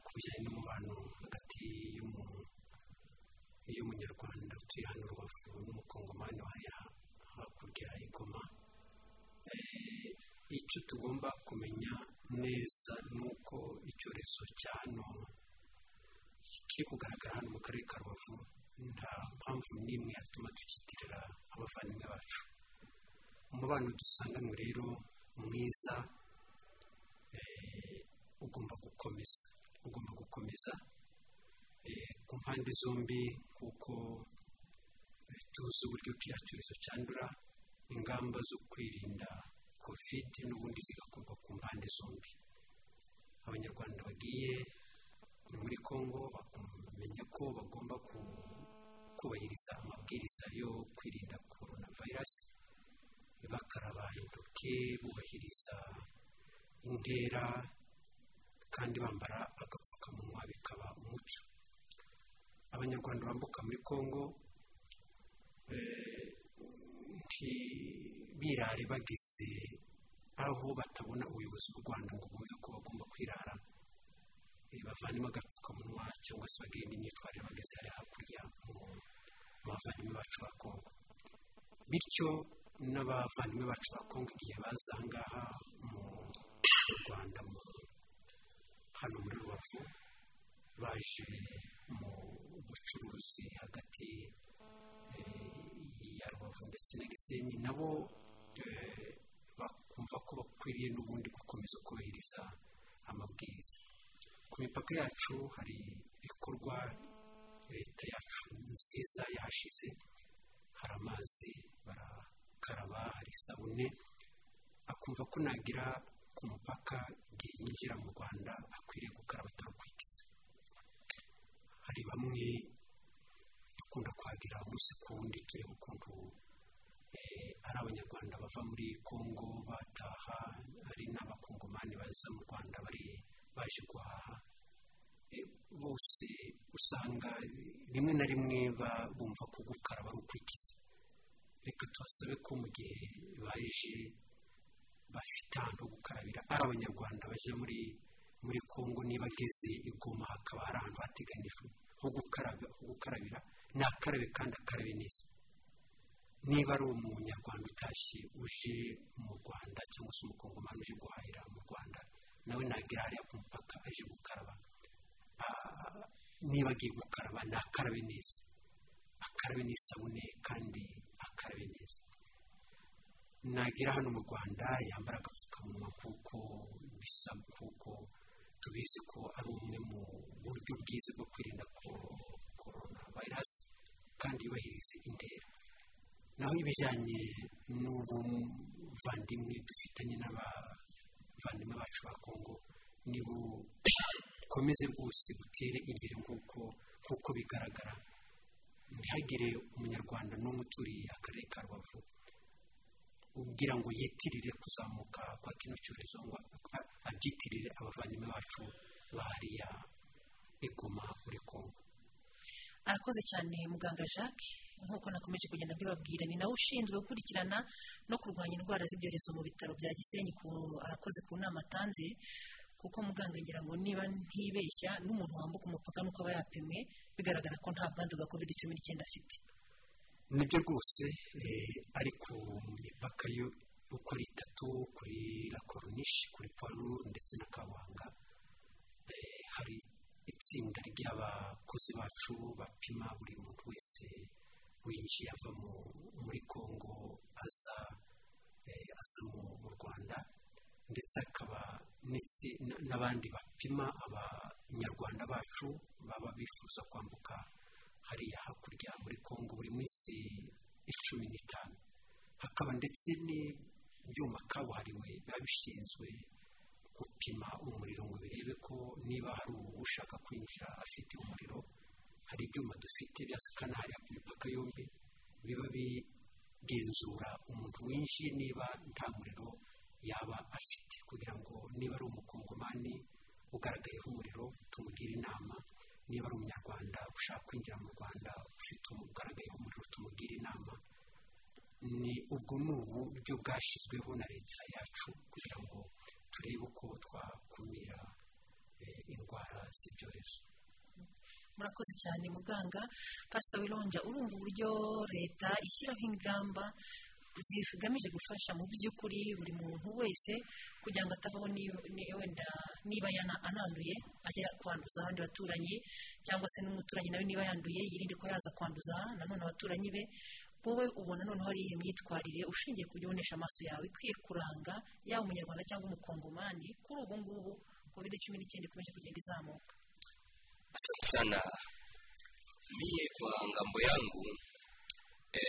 ku bijyanye n'umubano hagati y'umu- y'umunyarwanda utuye hano rubavu n'umukongomani hariya hakurya ya igoma. Eh, icyo tugomba kumenya neza ni uko icyorezo cya kiri kugaragara hano mu karere ka rubavu nta mpamvu n'imwe yatuma tukitirira abavandimwe bacu. Umubano dusanganywe rero mwiza eh, ugomba gukomeza ugomba gukomeza eh, ku mpande zombi kuko eh, tuzi uburyo kiriya cyandura ingamba zo kwirinda kovide n'ubundi zigakorwa ku mpande zombi. Abanyarwanda bagiye muri congo bakamenya ko bagomba ku- kubahiriza amabwiriza yo kwirinda korona vayirasi bakaraba intoki bubahiriza intera kandi bambara agapfukamunwa bikaba umuco. Abanyarwanda bambuka muri congo ntibirare bageze aho batabona ubuyobozi bw'u rwanda ngo bumve ko bagomba kwirara eh, bavanemo agapfukamunwa cyangwa se bagire n'imyitwarire bageze hariya hakurya mu bavandimwe bacu ba kongo bityo n'abavandimwe bacu ba kongo igihe baza aha ngaha mu rwanda hano muri rubavu baje mu bucuruzi hagati eh, ya rubavu ndetse na gisenyi nabo bakumva ko bakwiriye n'ubundi gukomeza kubahiriza amabwiriza. Ku mipaka yacu hari ibikorwa leta yacu nziza yahashize. Hari amazi barakaraba hari isabune. Akumva ko nagira ku mupaka igihe yinjira mu rwanda akwiriye gukaraba atarukwikiza hari bamwe dukunda kwagira umunsi ku wundi tureba ukuntu ari abanyarwanda bava muri congo bataha hari n'abakongomani baza mu rwanda bari baje guhaha. Eh, bose usanga rimwe na rimwe bumva ko gukaraba ari ukwikiza. Reka tubasabe ko mu gihe baje bafite ahantu ho gukarabira. Ari abanyarwanda bajya muri muri congo niba ageze i goma hakaba hari ahantu gukaraba ho gukarabira. Nakarabe kandi akarabe neza. Niba ari umunyarwanda utashye uje mu rwanda cyangwa se umukongomani uje guhahira mu rwanda nawe nagera hariya ku mupaka aje gukaraba. Ah, niba agiye gukaraba nakarabe neza. Akarabe n'isabune kandi akarabe neza. Nagera hano mu rwanda yambara agapfukamunwa kuko bisa kuko tubizi ko ari umwe mu buryo bwiza bwo kwirinda ko- korona vayirasi kandi yubahirize intera. Naho ibijyanye n'ubuvandimwe dufitanye n'abavandimwe bacu ba kongo ni bukomeze rwose butere imbere nk'uko nk'uko bigaragara. Ntihagire umunyarwanda n'umwe uturiye akarere ka rubavu ugira ngo yitirire kuzamuka kwa kino cyorezo ngo abyitirire abavandimwe bacu bahariya igoma muri kongo arakoze cyane muganga jacques. Nk'uko nakomeje kugenda mbibabwira ni nawe ushinzwe gukurikirana no kurwanya indwara z'ibyorezo mu bitaro bya gisenyi arakoze ku nama atanze kuko muganga ngira ngo niba ntibeshya n'umuntu wambuka umupaka nuko aba yapimwe bigaragara ko nta bwandu bwa covid cumi n'icyenda afite. Nibyo rwose eh, ari ku mipaka yo uko ari itatu kuri la corniche kuri poirure ndetse na kabuhanga eh, hari itsinda ry'abakozi bacu bapima buri muntu wese winjiye ava mu- muri congo aza eh, aza mu rwanda ndetse hakaba n'itsi- n- n'abandi bapima abanyarwanda bacu baba bifuza kwambuka hariya hakurya muri congo buri minsi icumi n'itanu. Hakaba ndetse n'ibyuma kabuhariwe biba bishinzwe gupima umuriro ngo birebe ko niba hari ushaka kwinjira afite umuriro hari ibyuma dufite bya sikana hariya ku mipaka yombi biba bigenzura umuntu winjiye niba nta muriro yaba afite. Kugira ngo niba ari umukongomani ugaragayeho umuriro tumugire inama. Niba ari umunyarwanda ushaka kwinjira mu rwanda ufite ugaragayeho umuriro tumugire inama. Ni ubwo ni uburyo bwashyizweho na leta yacu kugira ngo turebe uko twakumira eh, indwara z'ibyorezo. Murakoze cyane muganga. Pasita wironja urumva uburyo leta ishyiraho ingamba zigamije gufasha mu by'ukuri buri muntu wese kugira ngo atavaho wenda niba ananduye ajya kwanduza abandi baturanyi cyangwa se n'umuturanyi nawe niba yanduye yirinde ko yaza kwanduza nanone abaturanyi be. Wowe ubona noneho ari iyi myitwarire ushingiye ku ubonesha amaso yawe ikwiye kuranga yaba umunyarwanda cyangwa umukongomani kuri ubu ngubu covid cumi n'icyenda ikomeje kugenda izamuka. Asante sana. Mie kwa ng'ambo yangu e,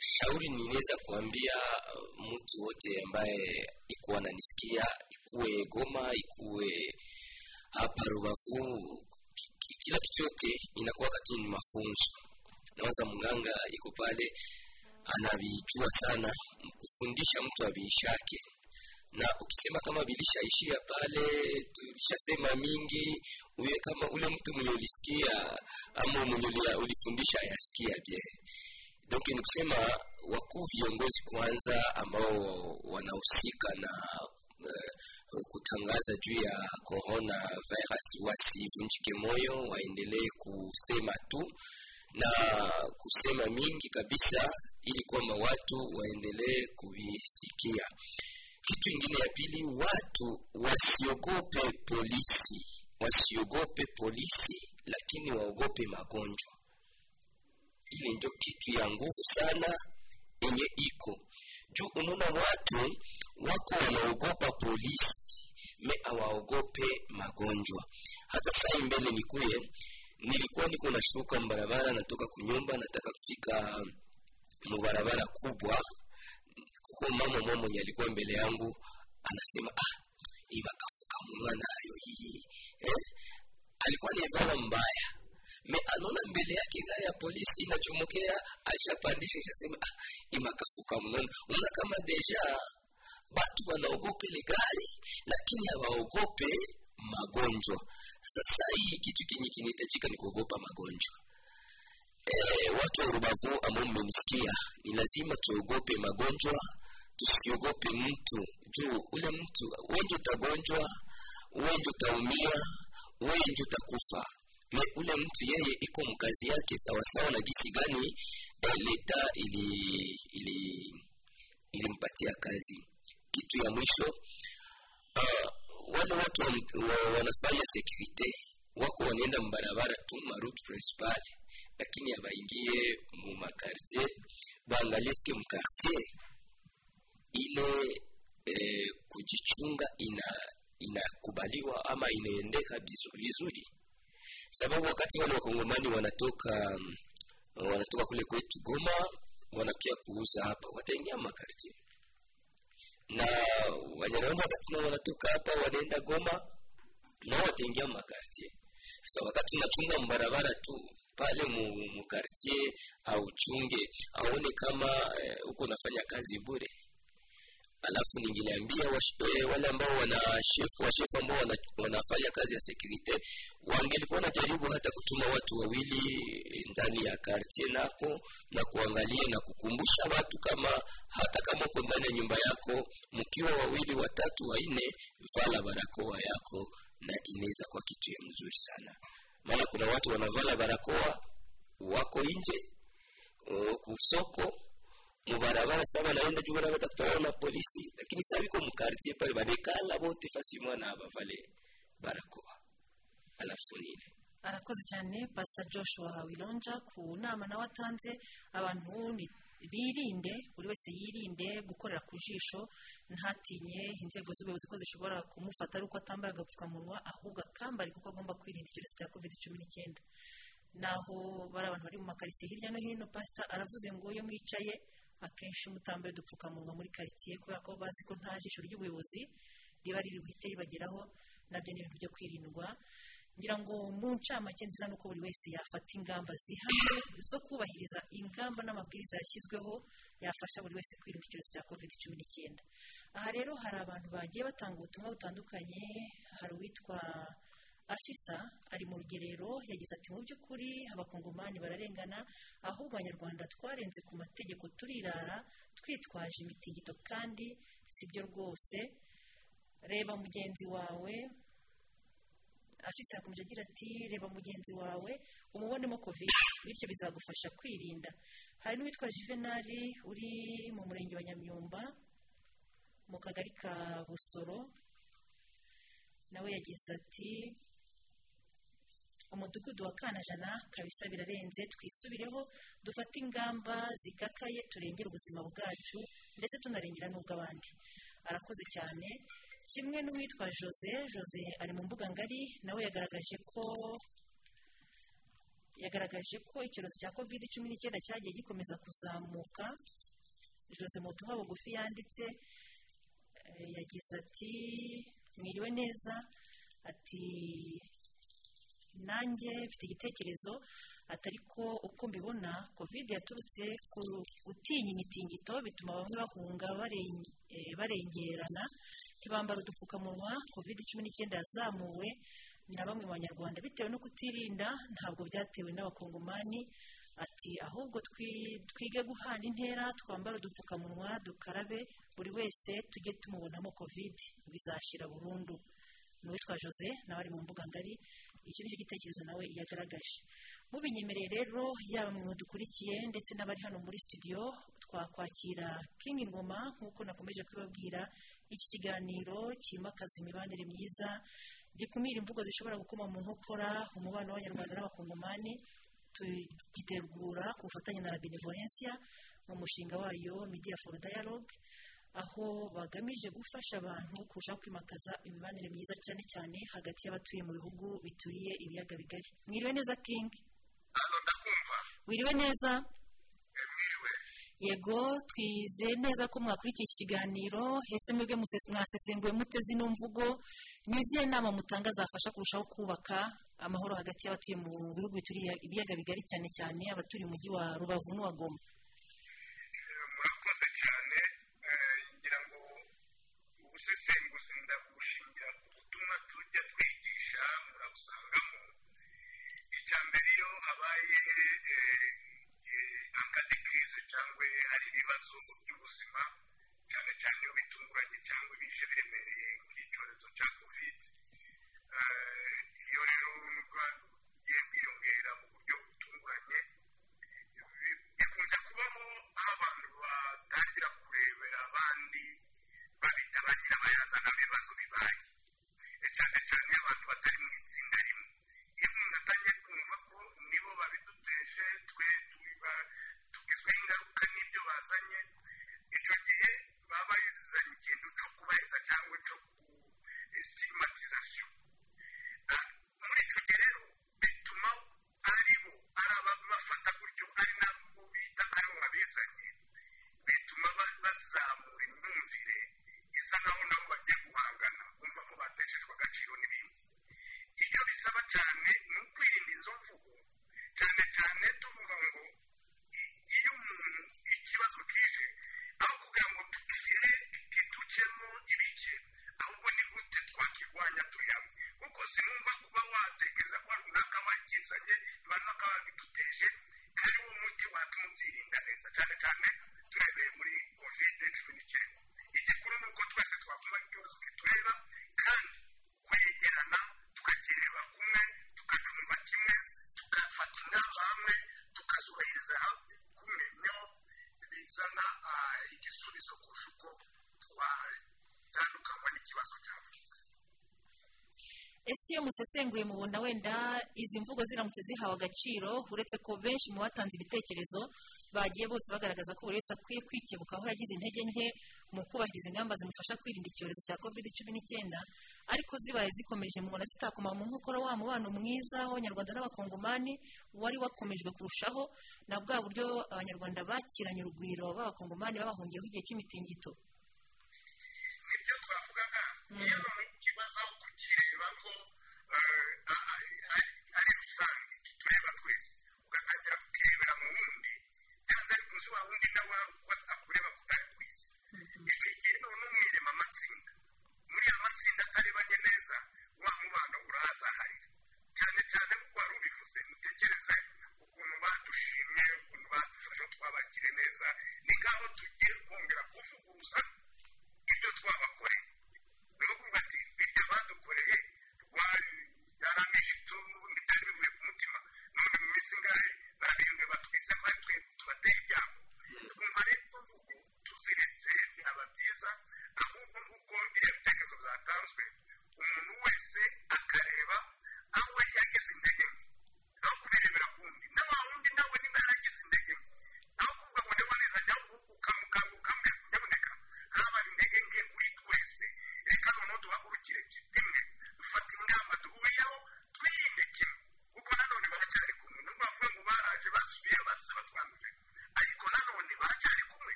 shauri ninaweza kuambia uh, mtu wote ambaye ikuwa ananisikia, ikuwe Goma, ikuwe hapa Rubavu, ki- ki- kila kichote inakuwa kati ni mafunzo. Nawaza mganga iko pale anavijua sana kufundisha mtu aviishake na ukisema kama vilishaishia pale tulishasema mingi uye kama ule mtu mwenye ulisikia ama mwenye ulifundisha yasikia bie donc ni kusema wakuu viongozi kwanza ambao wanahusika na uh, kutangaza juu ya corona virus wasivunjike moyo waendelee kusema tu na kusema mingi kabisa ili kwamba watu waendelee kuvisikia kitu ingine ya pili watu wasiogope polisi. Wasiogope polisi lakini waogope magonjwa. Ile ndio kitu ya nguvu sana yenye iko. Juu unaona watu wako wanaogopa polisi me awaogope magonjwa. Hata sai mbele nikuye nilikuwa niko nashuka mbarabara natoka kunyumba nataka kufika mubarabara kubwa kuko mama mwa mwenye alikuwa mbele yangu anasema ah hii makafuka munwa nayo hii. Eh? alikuwa nivala mbaya. Me anaona mbele yake gari ya polisi inachomokea alishapandisha ishasema ah imakafuka makafuka mnona unaona kama deja batu wanaogope ile gari lakini hawaogope magonjwa. Sasa hii kitu kenye kinahitajika ni kuogopa magonjwa eh, watu wa rubavu ambao mmenisikia ni lazima tuogope magonjwa tusiogope mtu. Juu ule mtu wenje utagonjwa wenje utaumia wenje utakufa. Me ule mtu yeye iko mkazi yake sawasawa na gisi gani eh, leta ili ili ilimpatia kazi. Kitu ya mwisho uh, wale watu wa, wa, wanafanya security wako wanaenda mbarabara tu marute principal lakini abaingie mu makartier baangalie ske mkartier ile eh, kujichunga ina inakubaliwa ama inaendeka vizu- vizuri. Sababu wakati wale wakongomani wanatoka mm, wanatoka kule kwetu goma wanakia kuuza hapa wataingia makartier na wanyarwanda wakati nao wanatoka hapa wanaenda goma nao wataingia makartier sasa wakati unachunga mbarabara tu pale mukartie auchunge, au chunge aone kama huko uko unafanya kazi bure. Alafu ningiliambia eh, wale ambao wana ambao wana, wanafanya kazi ya security wangelikuwa najaribu hata kutuma watu wawili eh, ndani ya kartie nako na kuangalia na kukumbusha watu kama hata kama uko ndani ya nyumba yako mkiwa wawili watatu wanne vala barakoa yako na inaweza kwa kitu ya mzuri sana maana kuna watu wanavala barakoa wako nje uh, kusoko mubarabara saba naenda juu na batakutana na polisi. Lakini sasa biko mukartie pale banekala bote fasi mwana abavale barakoa. Alafu nini? Arakoze cyane pastor joshua wilonja ku nama nawe atanze abantu ni birinde buri wese yirinde gukorera ku jisho ntatinye inzego z'ubuyobozi ko zishobora kumufata ari uko atambaye agapfukamunwa ahubwo akambara kuko agomba kwirinda icyorezo cya covid cumi n'icyenda. Naho bari abantu bari mu makaritsiye hirya no hino pasita aravuze ngo iyo mwicaye akenshi mutambaye udupfukamunwa muri karitsiye kubera ko bazi ko nta jisho ry'ubuyobozi riba riri buhite ribageraho na byo ni ibintu byo kwirindwa. Ngira ngo mu ncamake nziza ni uko buri wese yafata ingamba zihamye zo kubahiriza ingamba n'amabwiriza yashyizweho yafasha buri wese kwirinda icyorezo cya covid cumi n'icyenda. Aha rero hari abantu bagiye batanga ubutumwa butandukanye hari uwitwa afisa ari mu rugerero yagize ati mu by'ukuri abakongomani bararengana ahubwo abanyarwanda twarenze ku mategeko turirara twitwaje imitingito kandi si byo rwose. Reba mugenzi wawe. Ashitse yakomeje agira ati reba mugenzi wawe umubonemo covid bityo bizagufasha kwirinda. Hari n'uwitwa juvenali uri mu murenge wa nyamyumba mu kagari ka busoro nawe yagize ati umudugudu wa kanajana kabisa birarenze twisubireho dufate ingamba zikakaye turengere ubuzima bwacu ndetse tunarengera n'ubw'abandi. Arakoze cyane kimwe n'uwitwa jose jose ari mu mbuga ngari nawe yagaragaje ko yagaragaje ko icyorezo cya covid cumi n'icyenda cyagiye gikomeza kuzamuka. Jose mu butumwa bugufi yanditse eh, yagize ati mwiriwe neza. Ati nanjye mfite igitekerezo atari ko uko mbibona covid yaturutse ku gutinya imitingito bituma bamwe bahunga eh, barengerana. Ntibambara udupfukamunwa covid cumi n'icyenda yazamuwe na bamwe mu banyarwanda. Bitewe no kutirinda ntabwo byatewe n'abakongomani. Ati ahubwo twi- twige guhana intera twambare udupfukamunwa dukarabe buri wese tujye tumubonamo covid bizashira burundu. N'uwitwa jose nawe ari mu mbuga ngari. Iki ni cyo gitekerezo nawe yagaragaje. Mubinyemereye rero yaba mwe dukurikiye ndetse n'abari hano muri studio twakwakira king ngoma nk'uko nakomeje kubibabwira iki kiganiro cyimakaza imibanire myiza gikumira imvugo zishobora gukoma mu nkokora umubano w'abanyarwanda n'abakongomani tugitegura ku bufatanye na la benevolencia mu mushinga wayo media for dialogue. Aho bagamije gufasha abantu kurushaho kwimakaza imibanire myiza cyane cyane hagati y'abatuye mu bihugu bituriye ibiyaga bigari. Mwiriwe neza king? Wiriwe neza? Yego twize neza ko mwakurikiye iki kiganiro. Hese mwebwe mwasesenguye mute zino mvugo? Ni izihe nama mutanga zafasha kurushaho kubaka amahoro hagati y'abatuye mu bihugu bituriye ibiyaga bigari cyane cyane abaturiye umujyi wa rubavu n'uwa goma? Murakoze cyane eh, ngira ngo ubusesenguzi ndabushingira ku butumwa tujya twigisha murabusangamo icya mbere iyo habaye angadi kirize cyangwa hari ibibazo by'ubuzima cyane cyane iyo bitunguranye cyangwa bije biremereye nk'icyorezo cya covid Eh, iyo rero nubwo bigiye kwiyongera mu buryo butunguranye bikunze kubaho aho abantu batangira kurebera abandi babita ba nyirabayazana b'ibibazo bibaye cyane cyane abantu batari mu itsinda rimwe iyo umuntu atangiye kumva ko nibo babiduteje twe tugizweho ingaruka n'ibyo bazanye icyo gihe baba bazanye ikintu cyo kubaheza cyangwa cyo stigmatization muri icyo gihe rero bituma ari bo ari ababafata gutyo ari nabo bita ari bo babizanye bituma ba- bazamura imyumvire isa naho nabo bagiye guhangana bumva ko bateshejwe agaciro n'ibindi ibyo bisaba cyane ni ukwirinda izo mvugo cyane cyane tuvuga ngo i- iyo umuntu ikibazo kije aho kugira ngo tukire kiducemo ibice ahubwo ni gute twakirwanya turi hamwe kuko sinumva kuba watekereza ko runaka wakizanye runaka wabiduteje hari wo muti watuma ubyirinda neza cyane cyane turebeye muri covid cumi n'icyenda igikuru ni uko twese twakumva ikibazo kitureba kandi kwegerana tukakireba kumwe tukacumva kimwe tugafata ingamba hamwe tukazubahiriza hamwe kumwe ni ho bizana ah, igisubizo kurusha uko twatandukanywa n'ikibazo cyavutse musesenguye mubona wenda izi mvugo ziramutse zihawe agaciro uretse ko benshi mu batanze ibitekerezo bagiye bose bagaragaza ko buri wese akwiye kwikebuka aho yagize intege nke mu kubahiriza ingamba zimufasha kwirinda icyorezo cya covid cumi n'icyenda ariko zibaye zikomeje mubona zitakoma mu nkokora wa mubano mwiza w'abanyarwanda n'abakongomani wari wakomejwe kurushaho na bwa buryo abanyarwanda bakiranye urugwiro b'abakongomani babahungiyeho igihe cy'imitingito.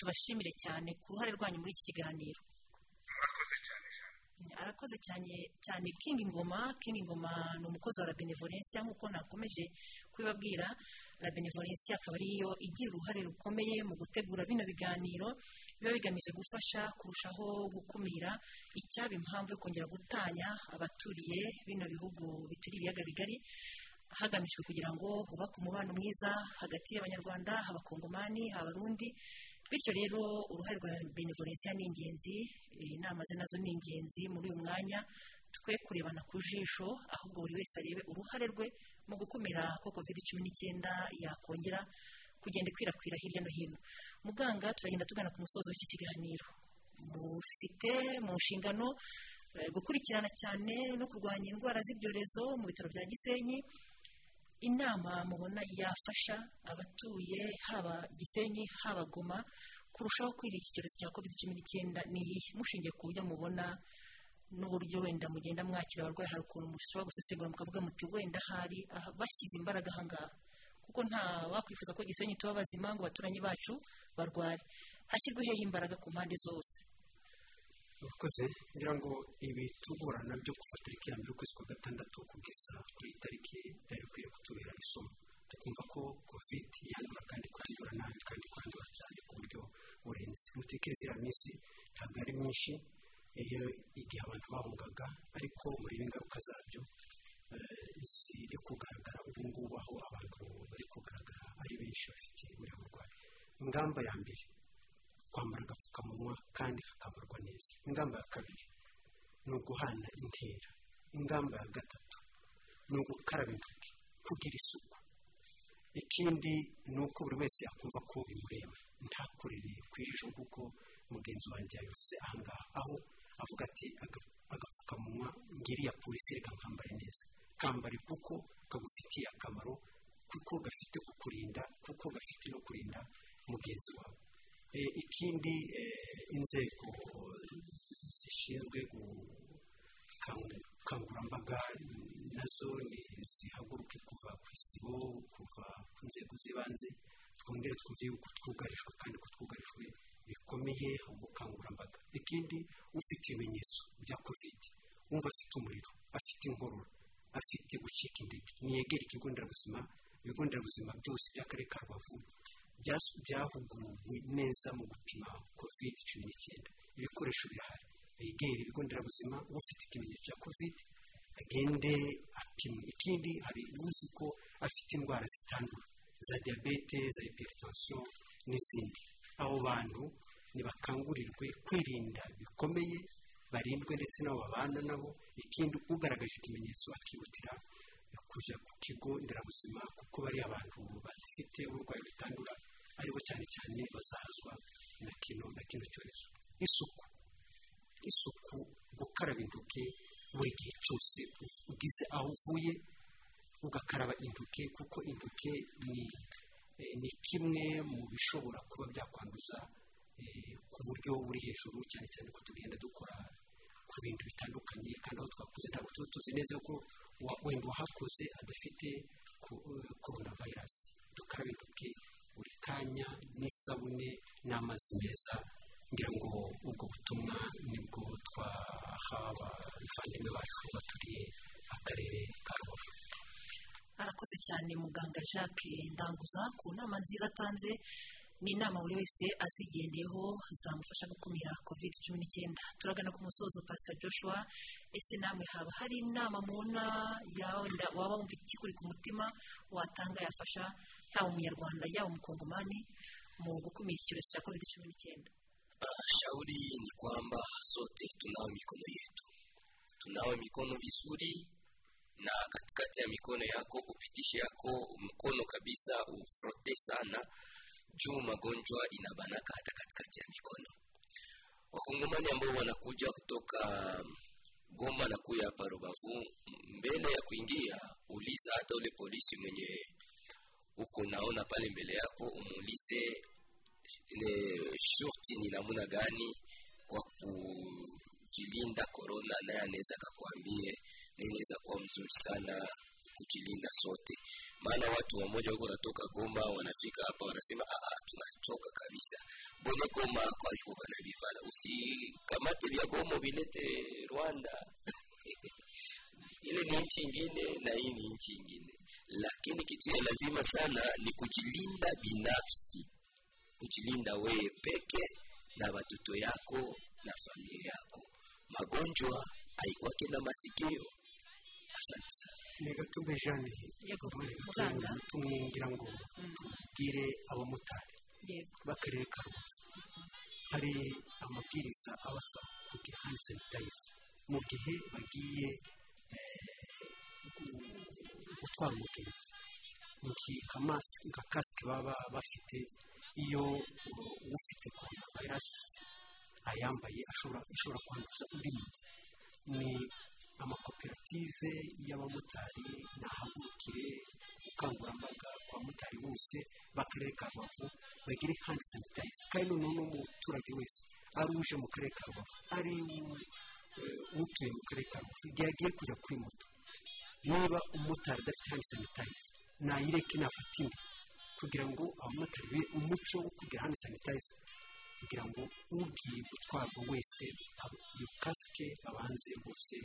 Tubashimire cyane ku ruhare rwanyu muri iki kiganiro. Murakoze cyane arakoze cyane cyane kingi ngoma. Kingi ngoma ni umukozi wa la benevolencia nk'uko nakomeje kubibabwira la benevolencia akaba ariyo igira uruhare rukomeye mu gutegura bino biganiro biba bigamije gufasha kurushaho gukumira icyaba impamvu yo kongera gutanya abaturiye bino bihugu bituriye ibiyaga bigari hagamijwe kugira ngo hubake umubano mwiza hagati y'abanyarwanda abakongomani abarundi bityo rero uruhare rwa benevolencia ni ingenzi inama ze na zo ni ingenzi muri uyu mwanya. Twe kurebana ku jisho ahubwo buri wese arebe uruhare rwe mu gukumira ko covid cumi n'icyenda yakongera kugenda ikwirakwira hirya no hino. Muganga turagenda tugana ku musozo w'iki kiganiro. Mufite mu nshingano eh, gukurikirana cyane no kurwanya indwara z'ibyorezo mu bitaro bya gisenyi. Inama mubona yafasha abatuye haba gisenyi haba goma kurushaho kwirinda iki cyorezo cya covid cumi n'icyenda ni iyihe mushingiye ku buryo mubona n'uburyo wenda mugenda mwakira abarwayi hari ukuntu mushobora gusesengura mukavuga muti wenda hari bashyize imbaraga ahangaha kuko nta wakwifuza ko gisenyi tuba bazima ngo abaturanyi bacu barware. Hashyirweho imbaraga ku mpande zose. Murakoze ngira ngo ibi tugura na byo kuva tariki ya mbere ukwezi kwa gatandatu kugeza kuri tariki yari ikwiye kutubera isomo. Tukumva ko covid yandura kandi kwandura nabi kandi kwandura cyane ku buryo burenze. Mutekereze iriya minsi ntabwo ari myinshi iyo igihe abantu bahungaga ariko murebe ingaruka zabyo eh, ziri kugaragara ubu ngubu aho abantu bari kugaragara ari benshi bafite buriya burwayi ingamba ya mbere. Kwambara agapfukamunwa kandi kakambarwa neza. Ingamba ya kabiri ni uguhana intera. Ingamba ya gatatu ni ugukaraba intoki kugira isuku. Ikindi ni uko buri wese yakumva ko bimureba. Ntakorere ku ijisho nk'uko mugenzi wanjye yabivuze ahangaha aho avuga ati "Aga- agapfukamunwa ngiriya polisi reka nkambare neza. Kambare kuko kagufitiye akamaro kuko gafite kukurinda kuko gafite no kurinda mugenzi wawe. Ikindi eh, inzego zishinzwe gukangurambaga na zo zihaguruke kuva ku isibo kuva ku nzego z'ibanze twongere twumve yuko twugarijwe kandi ko twugarijwe bikomeye ubukangurambaga ikindi ufite ibimenyetso bya covid wumva afite umuriro afite inkorora afite gucika intege. Niyegere ikigo nderabuzima ibigo nderabuzima byose by'akarere ka rubavu byahuguwe neza mu gupima covid cumi n'icyenda ibikoresho birahari begere ibigo nderabuzima ufite ikimenyetso cya covid agende apimwe ikindi hari uzi ko afite indwara zitandura. Za diyabete za hypertension n'izindi. Abo bantu nibakangurirwe kwirinda bikomeye barindwe ndetse n'abo babana nabo. Ikindi ugaragaje ikimenyetso akihutira kujya ku kigo nderabuzima kuko bari abantu bafite uburwayi butandura ari bo cyane cyane bazahazwa na kino na kino cyorezo isuku. Isuku gukaraba intoki buri gihe cyose ugize aho uvuye ugakaraba intoki kuko intoki ni eh, ni kimwe mu bishobora kuba byakwanduza eh, ku buryo buri hejuru cyane cyane ko tugenda dukora ku bintu bitandukanye kandi aho twakoze ntabwo tuba tuzi neza ko wenda uwahakoze adafite korona vayirasi dukaraba intoki buri kanya n'isabune n'amazi meza ngira ngo ubwo butumwa ni bwo twaha abavandimwe bacu baturiye akarere ka rubavu. Arakoze cyane muganga jacques ndanguza ku nama nziza atanze ni inama buri wese azigendeyeho zamufasha gukumira covid cumi n'icyenda turagana ku musozo pasita joshua ese namwe haba hari inama mubona waba wumva ikikuri ku mutima watanga yafasha yaba umunyarwanda yaba umukongomani mu gukumira icyorezo cya covid cumi n'icyenda shauri ni kwamba sote tunawe mikono yetu, tunawe mikono vizuri, na katikati ya mikono yako upitishe yako mkono kabisa, ufrote sana juu magonjwa inabanaka hata katikati ya mikono. Wakongomani ambao wanakuja kutoka Goma na kuya hapa Rubavu, mbele ya kuingia, uliza hata ule polisi mwenye uko naona pale mbele yako, umuulize shurti ni namna gani kwa kujilinda korona, naye anaweza akakwambie na inaweza kuwa mzuri sana kujilinda sote, maana watu wamoja wako wanatoka Goma wanafika hapa wanasema ah, ah, tunachoka kabisa. Bone Goma kwaliko banabivala, usikamate vya gomo vilete Rwanda. *laughs* Ile ni nchi ingine na hii ni nchi ingine, lakini kitu ya lazima sana ni kujilinda binafsi. Kujilinda wewe peke na watoto yako na familia yako. Magonjwa haikwake na masikio. Asante sana. ni gatumbe jane tumwingira ngo tubwire abamotari b'akarere ka rubavu hari amabwiriza abasaba kugira hand sanitizer mu gihe bagiye eh, gutwara umugenzi nka kasike baba bafite iyo ufite korona vayirasi ayambaye ashobora kwanduza undi muntu ni amakoperative y'abamotari nahagurukire ubukangurambaga ku bamotari bose b'akarere ka rubavu bagire handi sanitayiza kandi noneho n'umuturage wese ari uje mu karere ka rubavu ari eh, utuye mu karere ka rubavu igihe agiye kujya kuri moto. Niba umumotari adafite handi sanitayiza nayireke nafata indi kugira ngo abamotari be umuco wo kugira handi sanitayiza kugira ngo ugiye gutwarwa wese iyo kasike babanze bose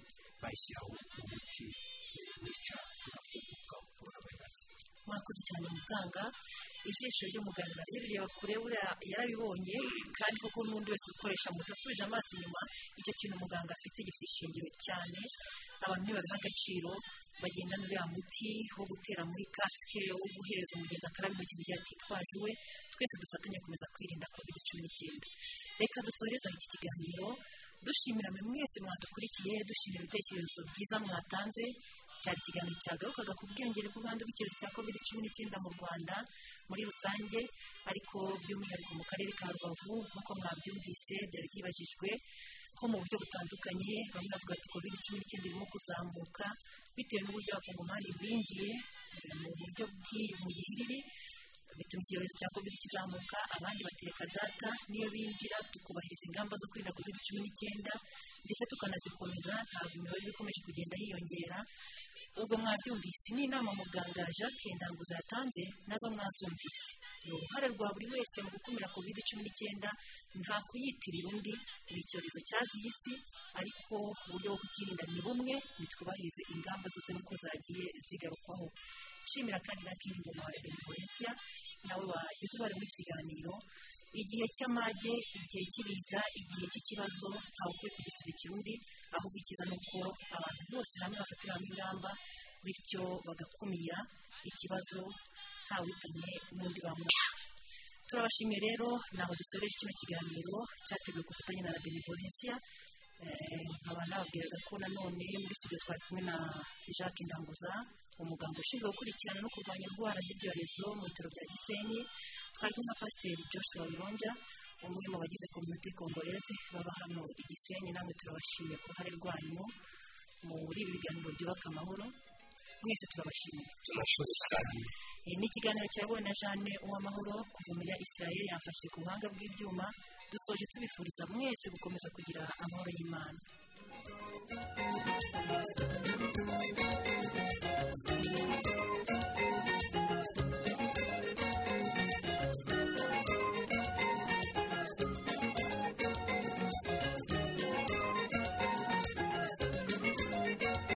bayishyiraho umuti wica agakoko korona vayirasi murakoze cyane muganga. Ijisho ry'umuganga rireba kure buriya yarabibonye kandi koko n'undi wese ukoresha moto asubije amaso inyuma icyo kintu umuganga afite gifite ishingiro cyane. Abantu ntibabiha agaciro. Bagendana uriya muti wo gutera muri kasike wo guhereza umugenzi akaraba intoki mu gihe atitwaje iwe twese dufatanye gukomeza kwirinda covid cumi n'icyenda. Reka dusoreze iki kiganiro dushimira mwe mwese mwadukurikiye dushimira ibitekerezo byiza mwatanze. Cyari ikiganiro cyagarukaga ku bwiyongere bw'ubwandu bw'icyorezo cya covid cumi n'icyenda mu rwanda muri rusange ariko by'umwihariko mu karere ka rubavu nk'uko mwabyumvise byari byibajijwe ko mu buryo butandukanye bamwe bavuga ati covid cumi n'icyenda irimo kuzamuka bitewe n'uburyo abakongomani binjiye eh, mu buryo bw'i- mu gihiriri bituma icyorezo cya covid kizamuka abandi batereka data niyo binjira tukubahiriza ingamba zo kwirinda covid cumi n'icyenda ndetse tukanazikomeza ntabwo imibare iba ikomeje kugenda yiyongera. Ubwo mwabyumvise ni inama muganga jacques ndanguza yatanze na zo mwazumvise. Ni uruhare rwa buri wese mu gukumira covid cumi n'icyenda nta kuyitirira undi. Ni icyorezo cyaziye isi ariko uburyo bwo kukirinda ni bumwe nitwubahirize ingamba zose nuko zagiye zigarukwaho. Nshimira kandi na kindi ngoma wa benevolencia nawe wagize uruhare muri iki kiganiro igihe cy'amage igihe cy'ibiza igihe cy'ikibazo ntawe ukwiye kugisubikira undi ahubwo icyiza ni uko abantu bose hamwe bafatira hamwe ingamba bityo bagakumira ikibazo ntawitanye n'undi bamwe. Turabashimiye rero ntabwo dusoreje kino kiganiro cyateguwe ku bufatanye na benevolencia nkaba nababwiraga ko nanone muri studio twari kumwe na jacques ndanguza umuganga ushinzwe gukurikirana no kurwanya indwara z'ibyorezo mu bitaro bya gisenyi twari kumwe na pasiteri joshua wironja umwe mu bagize kominote kongoreze baba hano i gisenyi namwe turabashimiye ku ruhare rwanyu muri ibi biganiro byubaka amahoro. Mwese turabashimiye. Tunashukuru sana Eh, ni ikiganiro cyayobowe na jeanne uwamahoro kuvumira israel yamfashe ku buhanga bw'ibyuma dusoje tubifuriza mwese gukomeza kugira amahoro y'imana. Thank you.